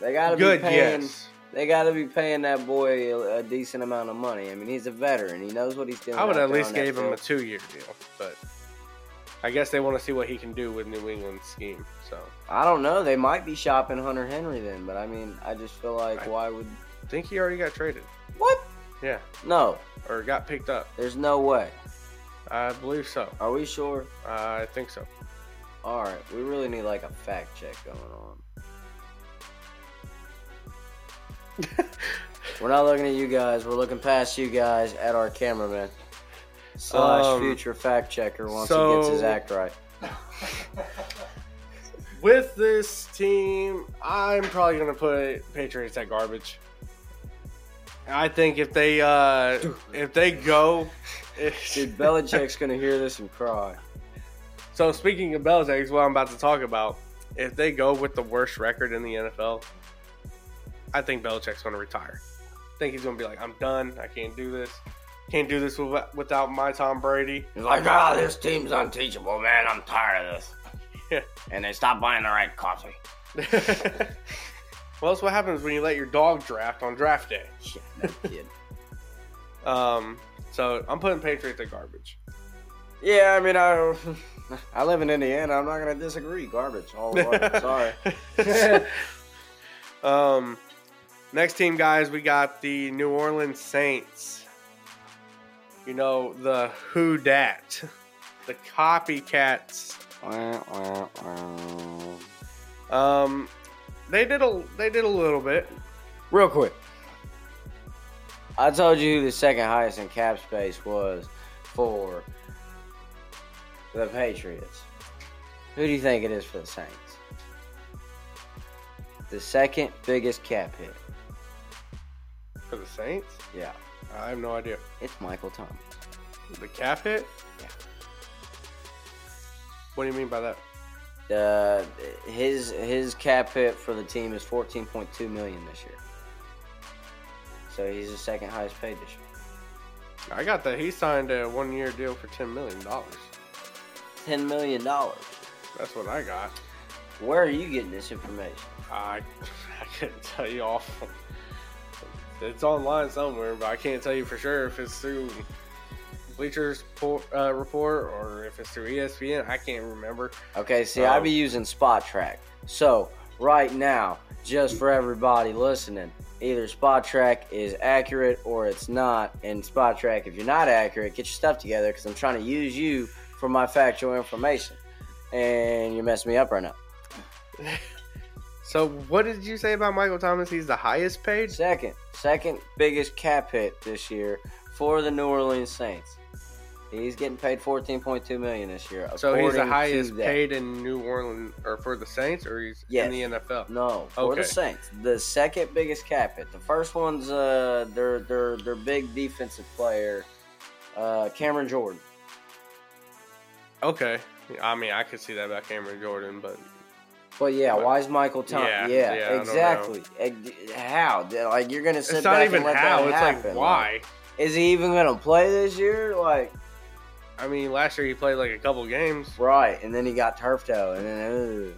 They gotta be paying. yes. They gotta be paying that boy a, a decent amount of money. I mean, he's a veteran. He knows what he's doing. I would at least gave him a two year deal, but I guess they want to see what he can do with New England's scheme. So I don't know. They might be shopping Hunter Henry then, but I mean, I just feel like I- why would think he already got traded. what? Yeah, No, or got picked up. there's no way. I believe so. Are we sure? I think so. All right, we really need like a fact check going on. we're not looking at you guys. We're looking past you guys at our cameraman slash Um, future fact checker once so- he gets his act right. With this team, I'm probably gonna put Patriots at garbage. I think if they uh if they go, Dude, Belichick's gonna hear this and cry. So speaking of Belichick, is what I'm about to talk about. If they go with the worst record in the NFL, I think Belichick's going to retire. I think he's going to be like, "I'm done. I can't do this. Can't do this without my Tom Brady." He's like, ah, this team's unteachable, man. I'm tired of this. Yeah. And they stopped buying the right coffee. well, that's what happens when you let your dog draft on draft day. Yeah, no kid. Um, so I'm putting Patriots at garbage. Yeah, I mean, I I live in Indiana. I'm not gonna disagree. Garbage. All the way. Sorry. um, next team, guys, we got the New Orleans Saints. You know the who dat, the copycats. Um, they did a they did a little bit. Real quick, I told you who the second highest in cap space was for the Patriots. Who do you think it is for the Saints? The second biggest cap hit. For the Saints, Yeah, I have no idea. it's Michael Thomas. The cap hit. Yeah. What do you mean by that? Uh, his his cap hit for the team is 14.2 million this year. So he's the second highest paid this year. I got that he signed a one year deal for ten million dollars. Ten million dollars. That's what I got. Where are you getting this information? I I couldn't tell you off. It's online somewhere, but I can't tell you for sure if it's through Bleachers po- uh, Report or if it's through ESPN. I can't remember. Okay, see, I Um, be using Spotrac. So right now, just for everybody listening, either Spotrac is accurate or it's not. And Spotrac, if you're not accurate, get your stuff together because I'm trying to use you for my factual information, and you're messing me up right now. So, what did you say about Michael Thomas? He's the highest paid. Second, second biggest cap hit this year for the New Orleans Saints. He's getting paid fourteen point two million this year. So he's the highest paid in New Orleans or for the Saints, or he's Yes. in the NFL. No, for Okay. the Saints, the second biggest cap hit. The first one's uh, their their their big defensive player, uh, Cameron Jordan. Okay, I mean I could see that about Cameron Jordan, but But yeah, But- why is Michael Thomas? Yeah, Yeah, yeah, exactly. How? Like you're gonna sit it's back not even and let how. that It's happen. like why. Is he even gonna play this year? Like I mean, last year he played like a couple games. right, and then he got turf toe, and then.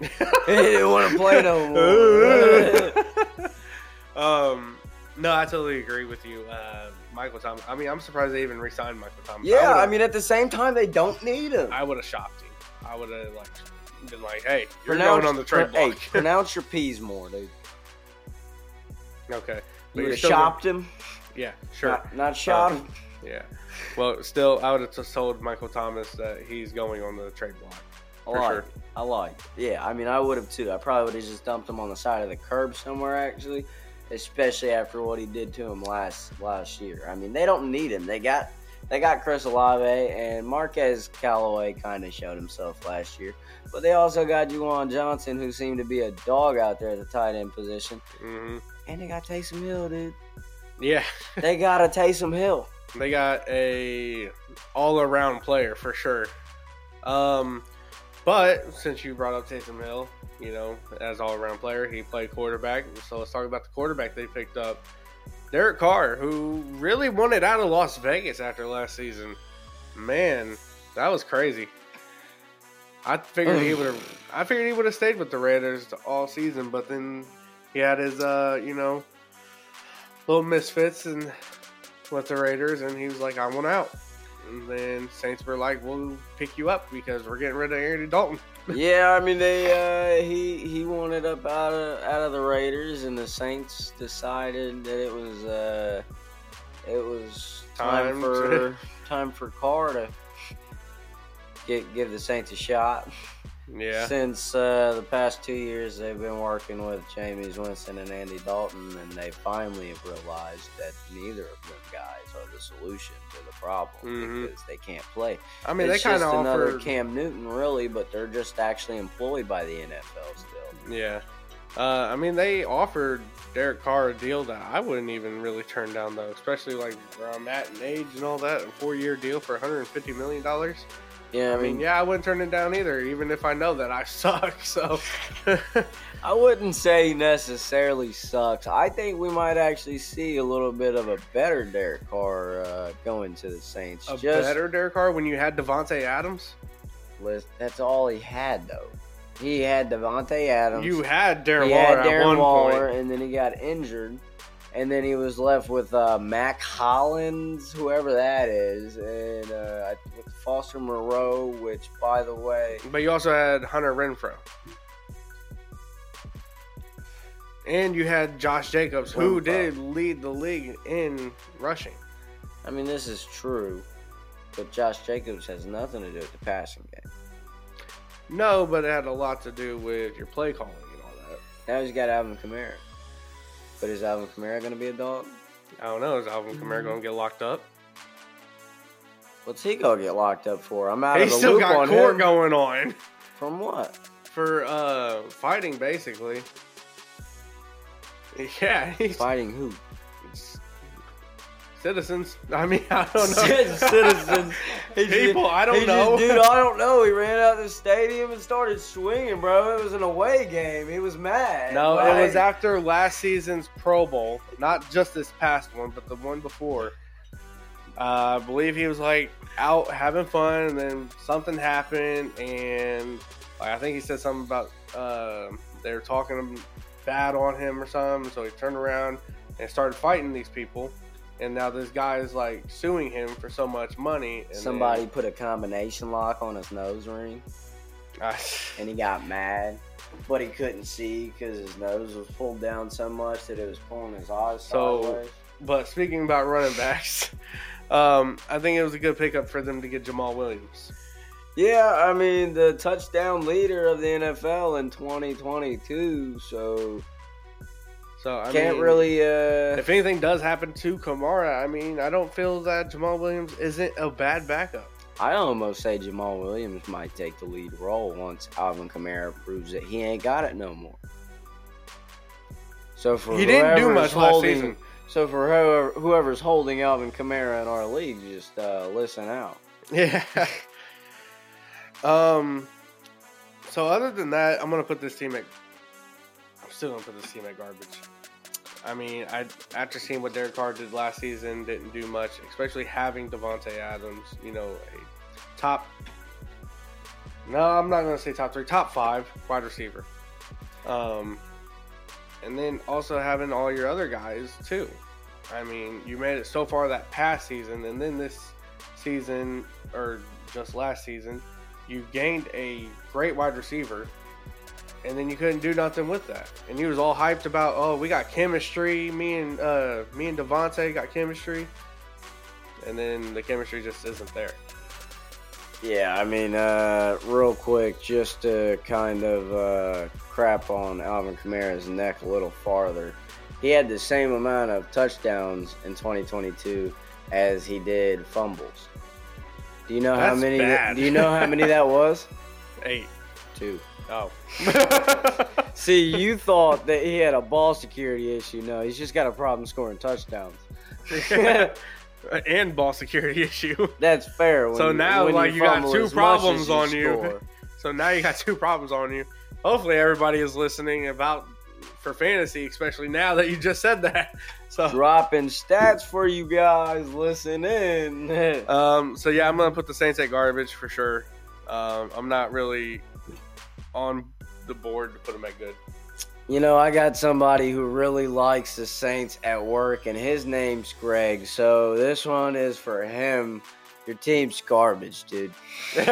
he didn't want to play no more. um, no, I totally agree with you, uh, Michael Thomas. I mean, I'm surprised they even re-signed Michael Thomas. yeah, I would've- mean, at the same time, they don't need him. I would have shopped him. I would have like been like, "Hey, you're Pronounce- going on the trade Hey, pronounce your P's more, dude. okay, You But would you're have shopped him, yeah, sure, not, not shot Um, him. yeah. Well, still, I would have just told Michael Thomas that he's going on the trade block. I like sure. I like. Yeah, I mean, I would have too. I probably would have just dumped him on the side of the curb somewhere, actually, especially after what he did to him last last year. I mean, they don't need him. They got they got Chris Olave and Marquez Callaway kind of showed himself last year, but they also got Juwan Johnson, who seemed to be a dog out there at the tight end position, hmm and they got Taysom Hill, dude. Yeah, They got a Taysom Hill. They got a all-around player for sure. Um, but since you brought up Taysom Hill, you know, as all-around player, he played quarterback. So let's talk about the quarterback they picked up, Derek Carr, who really wanted out of Las Vegas after last season. Man, that was crazy. I figured he would have. I figured he would have stayed with the Raiders all season, but then he had his, uh, you know, little misfits and with the Raiders, and he was like, "I want out." And then Saints were like, "We'll pick you up because we're getting rid of Andy Dalton." yeah, I mean they uh, he he wanted up out of out of the Raiders, and the Saints decided that it was uh, it was time, Time for to- time for Carr to get give the Saints a shot. Yeah, Since uh, the past two years, they've been working with Jameis Winston and Andy Dalton, and they finally have realized that neither of them guys are the solution to the problem Mhm. because they can't play. I mean it's they kind of another offered. Cam Newton, really, but they're just actually employed by the NFL still. Yeah, uh, I mean they offered Derek Carr a deal that I wouldn't even really turn down though, especially like where I'm at in age and all that. A four-year deal for 150 million dollars. Yeah, I mean, yeah, I wouldn't turn it down either, even if I know that I suck. So, I wouldn't say necessarily sucks. I think we might actually see a little bit of a better Derek Carr uh, going to the Saints. a Just better Derek Carr when you had Davante Adams. that's all he had though. He had Davante Adams. You had Darren he Waller had Darren Waller, point. and then he got injured, and then he was left with uh, Mack Hollins, whoever that is, and uh, with Foster Moreau, which, by the way, But you also had Hunter Renfrow. And you had Josh Jacobs, who Renfrow. did lead the league in rushing. I mean, this is true, but Josh Jacobs has nothing to do with the passing game. No, but it had a lot to do with your play calling and all that. Now he's got Alvin Kamara, but is Alvin Kamara going to be a dog? I don't know. Is Alvin. Kamara going to get locked up? What's he going to get locked up for? I'm out He of the still loop got on court him. going on From what? for uh, fighting, basically. Yeah, he's Fighting who? Citizens. I mean, I don't know. Citizens. He just- People, I don't know. Just, dude, I don't know. He ran out of the stadium and started swinging, bro. It was an away game. He was mad. No, Like, it was after last season's Pro Bowl, not just this past one, but the one before. Uh, I believe he was like out having fun, and then something happened, and like, I think he said something about uh, they were talking bad on him or something. So he turned around and started fighting these people, and now this guy is like suing him for so much money. And Somebody put a combination lock on his nose ring, then- and he got mad, but he couldn't see because his nose was pulled down so much that it was pulling his eyes So- sideways. But speaking about running backs, um, I think it was a good pickup for them to get Jamaal Williams. Yeah, I mean the touchdown leader of the NFL in 2022. So So I Can't mean, really. Uh, If anything does happen to Kamara, I mean, I don't feel that Jamaal Williams isn't a bad backup. I almost say Jamaal Williams might take the lead role once Alvin Kamara proves that he ain't got it no more. So for He didn't do much last holding- season. So for whoever, whoever's holding Alvin Kamara in our league, just uh, listen out. Yeah. um. So other than that, I'm gonna put this team at. Put this team at garbage. I mean, I after seeing what Derek Carr did last season, didn't do much, especially having Davante Adams. You know, a top. No, I'm not gonna say top three, top five wide receiver. Um, and then also having all your other guys too. I mean, you made it so far that past season, and then this season or just last season, you gained a great wide receiver, and then you couldn't do nothing with that. And he was all hyped about, oh, we got chemistry. Me and uh, me and Davante got chemistry, and then the chemistry just isn't there. Yeah, I mean, uh, real quick, just to kind of uh, crap on Alvin Kamara's neck a little farther. He had the same amount of touchdowns in 2022 as he did fumbles. Do you know how many? bad. Do you know how many that was? Eight. Two. Oh. See, you thought that he had a ball security issue. No, he's just got a problem scoring touchdowns. and ball security issue. That's fair. When, So now, like, you got two problems as on you. score. So now you got two problems on you. Hopefully, everybody is listening about for fantasy, especially now that you just said that. So, Dropping stats for you guys. Listen in. um, so yeah, I'm gonna put the Saints at garbage for sure. Um, I'm not really on the board to put them at good. You know, I got somebody who really likes the Saints at work, and his name's Greg. So this one is for him. Your team's garbage, dude.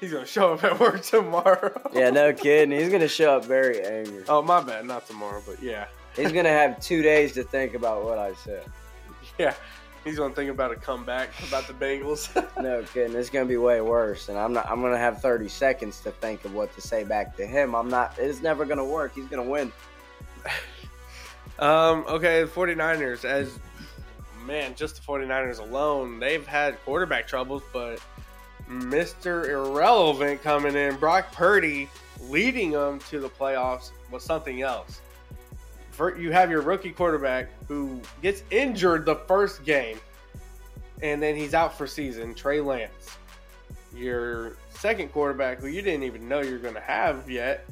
He's gonna show up at work tomorrow. Yeah, no kidding. He's gonna show up very angry. Oh my bad, not tomorrow, but yeah, He's gonna have two days to think about what I said. yeah. He's gonna think about a comeback about the Bengals. No kidding. It's gonna be way worse, and I'm not. I'm gonna have 30 seconds to think of what to say back to him. I'm not. It's never gonna work. He's gonna win. Um, okay, the 49ers, as man, just the 49ers alone, they've had quarterback troubles, but Mr. Irrelevant coming in, Brock Purdy leading them to the playoffs was something else. You have your rookie quarterback who gets injured the first game, and then he's out for season, Trey Lance. Your second quarterback, who you didn't even know you're going to have yet,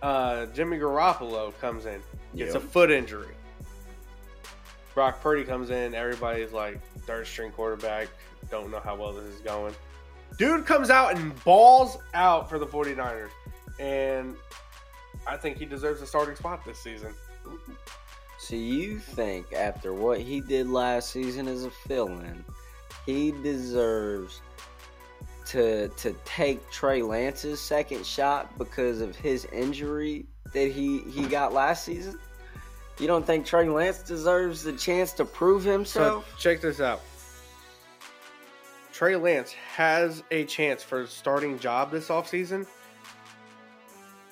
uh, Jimmy Garoppolo comes in, gets a foot injury. Brock Purdy comes in, everybody's like third string quarterback, don't know how well this is going. Dude comes out and balls out for the 49ers. And I think he deserves a starting spot this season. So you think after what he did last season as a fill-in, he deserves to to take Trey Lance's second shot because of his injury that he he got last season? You don't think Trey Lance deserves the chance to prove So himself? check this out. Trey Lance has a chance for a starting job this offseason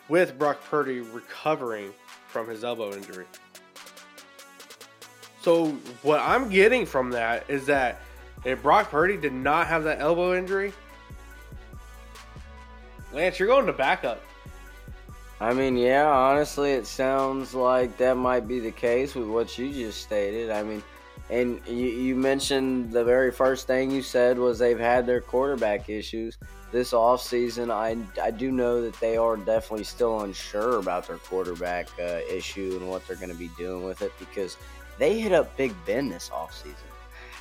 with Brock Purdy recovering from his elbow injury. So what I'm getting from that is that if Brock Purdy did not have that elbow injury, Lance, you're going to backup. I mean, yeah, honestly, it sounds like that might be the case with what you just stated. I mean, and you, you mentioned the very first thing you said was they've had their quarterback issues this offseason. I, I do know that they are definitely still unsure about their quarterback uh, issue and what they're going to be doing with it because they hit up Big Ben this offseason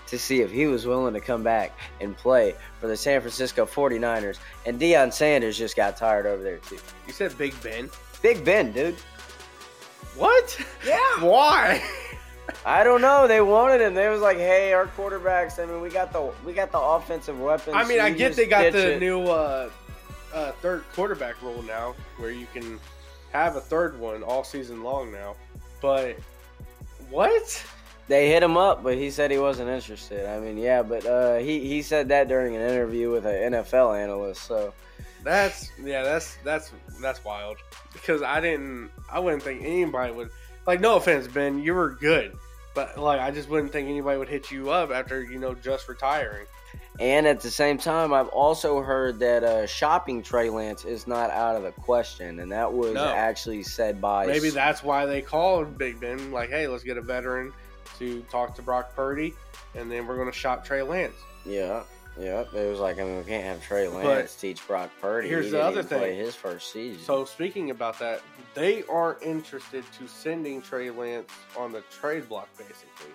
to see if he was willing to come back and play for the San Francisco 49ers. And Deion Sanders just got tired over there, too. You said Big Ben. Big Ben, dude. What? Yeah. Why? I don't know. They wanted him. They was like, "Hey, our quarterbacks. I mean, we got the we got the offensive weapons." I mean, I get they got the it." new uh, uh, third quarterback rule now, where you can have a third one all season long now. But what? They hit him up, but he said he wasn't interested. I mean, yeah, but uh, he he said that during an interview with an NFL analyst. So That's yeah, that's that's that's wild. Because I didn't, I wouldn't think anybody would. Like, no offense, Ben, you were good, but like, I just wouldn't think anybody would hit you up after you know just retiring. And at the same time, I've also heard that uh, shopping Trey Lance is not out of the question, and that was No. actually said by Maybe that's why they called Big Ben. Like, hey, let's get a veteran to talk to Brock Purdy, and then we're going to shop Trey Lance. Yeah, yeah. It was like I mean, we can't have Trey Lance teach Brock Purdy. here's he the other even play thing. his first season. So speaking about that, they aren't interested to sending Trey Lance on the trade block. Basically,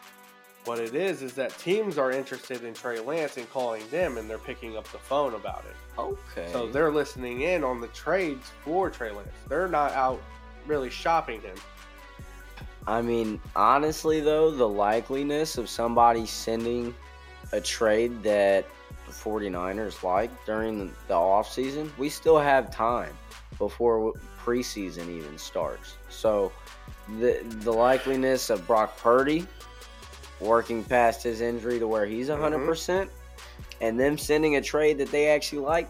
what it is is that teams are interested in Trey Lance and calling them, and they're picking up the phone about it. okay. So they're listening in on the trades for Trey Lance. They're not out really shopping him. I mean, honestly, though, the likeliness of somebody sending a trade that 49ers like during the, the offseason, we still have time before preseason even starts. So the, the likeliness of Brock Purdy working past his injury to where he's 100%, percent and them sending a trade that they actually like,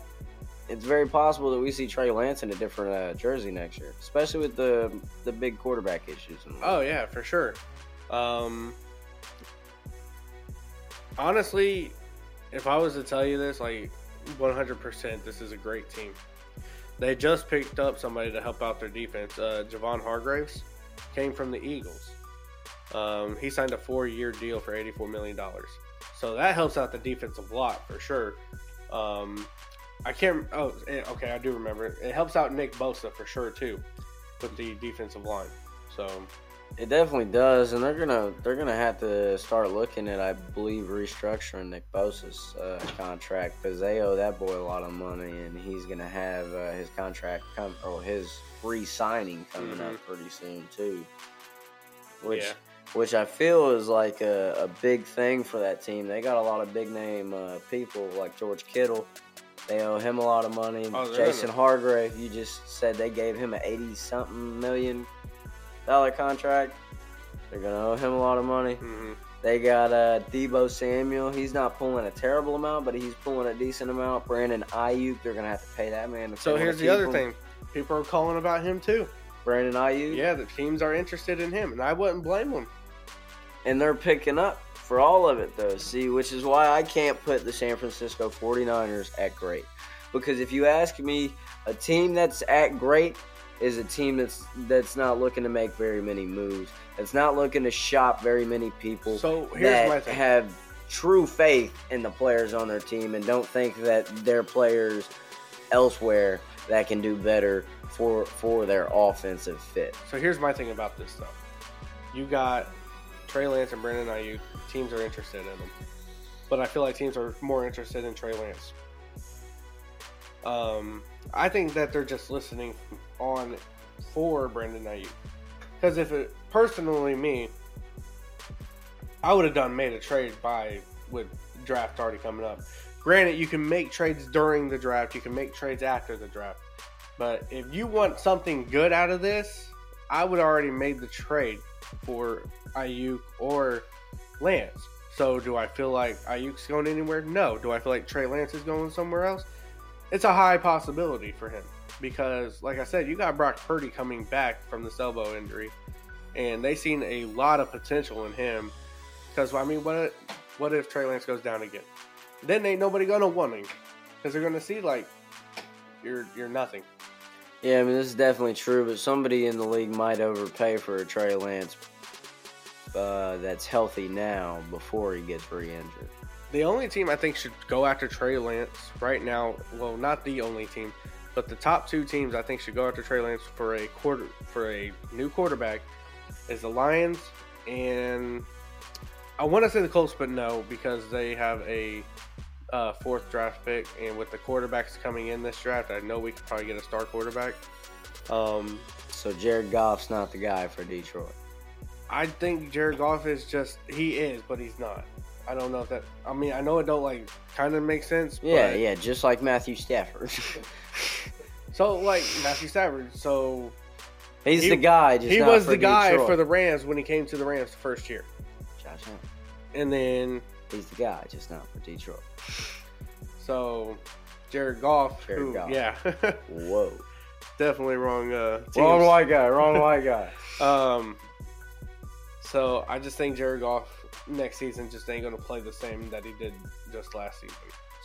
it's very possible that we see Trey Lance in a different uh, jersey next year, especially with the the big quarterback issues. in the. Oh yeah, for sure. Um, honestly, if I was to tell you this, like 100%, this is a great team. They just picked up somebody to help out their defense. Uh, Javon Hargraves came from the Eagles. Um, he signed a four-year deal for $84 million. So that helps out the defensive lot for sure. Um, I can't. Oh, eh, okay, I do remember. It helps out Nick Bosa for sure too, with the defensive line. So It definitely does, and they're gonna they're gonna have to start looking at, I believe, restructuring Nick Bosa's uh, contract because they owe that boy a lot of money, and he's gonna have uh, his contract come or his re-signing coming up pretty soon too. Which Yeah. which I feel is like a, a big thing for that team. They got a lot of big name uh, people like George Kittle. They owe him a lot of money. Oh, Jason Hargrave, you just said they gave him an eighty something million dollar contract. They're gonna owe him a lot of money. mhm. They got uh, Deebo Samuel. He's not pulling a terrible amount, but he's pulling a decent amount. Brandon Aiyuk, they're gonna have to pay that man. so here's the other him. thing: people are calling about him too. Brandon Aiyuk. Yeah, the teams are interested in him, and I wouldn't blame them. and they're picking up for all of it though see which is why i can't put the san francisco 49ers at great because if you ask me a team that's at great is a team that's that's not looking to make very many moves that's not looking to shop very many people So here's my that have true faith in the players on their team and don't think that their players elsewhere that can do better for for their offensive fit So here's my thing about this though. You got Trey Lance and Brandon Aiyuk. Teams are interested in them, but I feel like teams are more interested in Trey Lance. Um, I think that they're just listening on for Brandon Aiyuk. Because if it personally me, I would have done made a trade by with draft already coming up. Granted, you can make trades during the draft. You can make trades after the draft. But if you want something good out of this, I would already made the trade for Aiyuk or Lance. So do I feel like Aiyuk's going anywhere? No. Do I feel like Trey Lance is going somewhere else? It's a high possibility for him because, like I said, you got Brock Purdy coming back from this elbow injury, and they seen a lot of potential in him. Because I mean, what what if Trey Lance goes down again? Then ain't nobody gonna want him because they're gonna see like you're you're nothing. Yeah, I mean this is definitely true, but somebody in the league might overpay for a Trey Lance uh, that's healthy now before he gets re-injured. The only team I think should go after Trey Lance right now, well, not the only team, but the top two teams I think should go after Trey Lance for a quarter for a new quarterback is the Lions and I want to say the Colts, but no, because they have a uh, fourth draft pick, and with the quarterbacks coming in this draft, I know we could probably get a star quarterback. Um, So Jared Goff's not the guy for Detroit. I think Jared Goff is just he is, but he's not. I don't know if that. I mean, I know it don't like kind of make sense. Yeah, but, yeah, just like Matthew Stafford. So like Matthew Stafford. So He's He- the guy. Just he was the guy Detroit. for the Rams when he came to the Rams the first year, Josh Allen. and then He's the guy, just not for Detroit. so Jared Goff. Jared who, Goff. Yeah, Whoa. definitely wrong. Uh, Wrong white guy. Wrong white guy. Um, so I just think Jared Goff next season just ain't gonna play the same that he did just last season.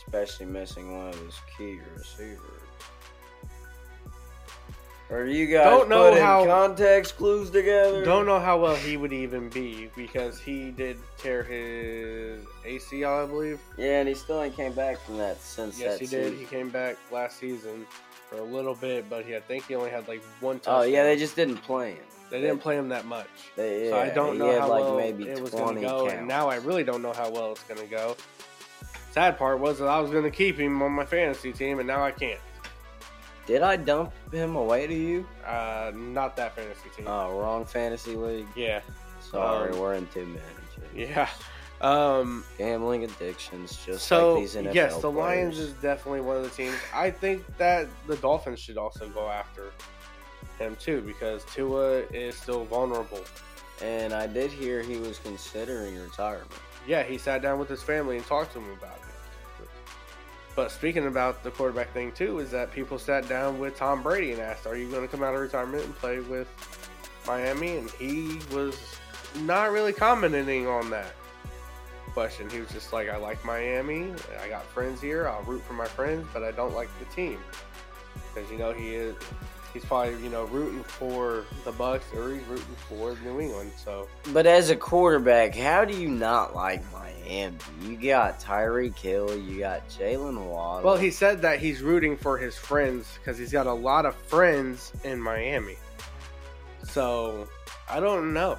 Especially missing one of his key receivers. Or you guys Don't know putting how- context clues together? Don't know how well he would even be because he did tear his ACL, I believe. Yeah, and he still ain't came back from that since Yes, that he did. He came back last season for a little bit, but he, I think he only had like one. touchdown. Oh yeah, they just didn't play him. They didn't play him that much. They, so I don't know how like well maybe it was going to go, and now I really don't know how well it's going to go. Sad part was that I was going to keep him on my fantasy team, and now I can't. Did I dump him away to you? Uh, not that fantasy team. Oh, wrong fantasy league. yeah, Sorry, Um, we're in two managers. yeah. Um, Gambling addictions, just so like these NFL yes, the Lions is definitely one of the teams. I think that the Dolphins should also go after him too because Tua is still vulnerable. And I did hear he was considering retirement. Yeah, he sat down with his family and talked to him about it. But speaking about the quarterback thing too, is that people sat down with Tom Brady and asked, "Are you going to come out of retirement and play with Miami?" And he was not really commenting on that question. He was just like, "I like Miami. I got friends here. I'll root for my friends, but I don't like the team because you know he is." He's probably you know rooting for the Bucks or he's rooting for New England. So But as a quarterback, how do you not like Miami? You got Tyreek Hill, you got Jaylen Waddle. Well, he said that he's rooting for his friends because he's got a lot of friends in Miami. So I don't know,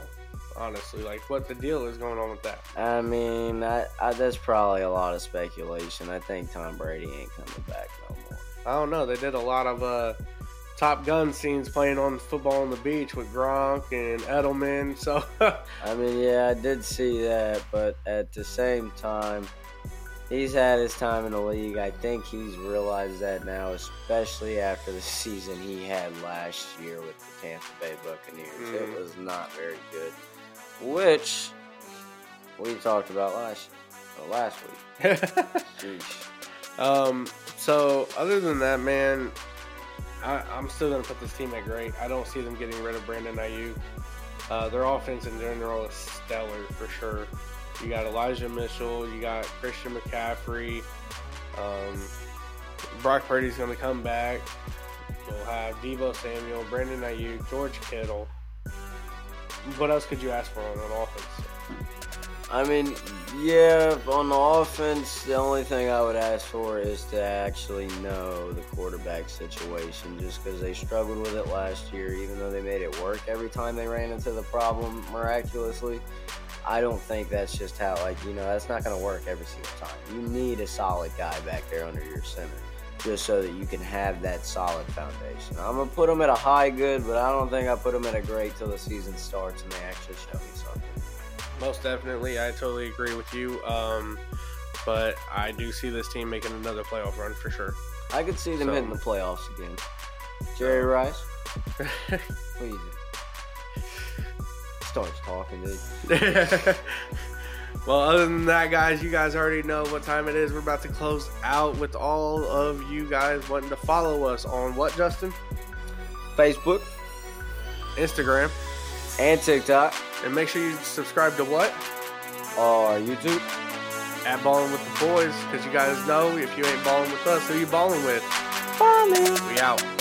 honestly, like what the deal is going on with that. I mean, I, I, that's probably a lot of speculation. I think Tom Brady ain't coming back no more. I don't know. They did a lot of uh, Top Gun scenes playing on football on the beach with Gronk and Edelman. So I mean, yeah, I did see that, but at the same time, he's had his time in the league. I think he's realized that now, especially after the season he had last year with the Tampa Bay Buccaneers. It Mhm. was not very good, which we talked about last uh, last week. Um, so other than that, man, I, I'm still gonna put this team at great. I don't see them getting rid of Brandon Aiyuk. Uh, their offense in general is stellar for sure. You got Elijah Mitchell, you got Christian McCaffrey. Um, Brock Purdy's gonna come back. You'll have Deebo Samuel, Brandon Aiyuk, George Kittle. What else could you ask for on an offense? I mean, yeah, on the offense, the only thing I would ask for is to actually know the quarterback situation just because they struggled with it last year, even though they made it work every time they ran into the problem miraculously. I don't think that's just how, like, you know, that's not going to work every single time. You need a solid guy back there under your center just so that you can have that solid foundation. I'm going to put them at a high good, but I don't think I put them at a great till the season starts and they actually show me something. Most definitely, I totally agree with you. Um, but I do see this team making another playoff run for sure. I could see them So- hitting the playoffs again. Jerry Rice, what do you think? Starts talking, dude. well, other than that, guys, you guys already know what time it is. We're about to close out with all of you guys wanting to follow us on what, Justin? Facebook Instagram. And TikTok And make sure you subscribe to what? or YouTube. At Balling with the Boys, because you guys know if you ain't balling with us, who you balling with? Balling. We out.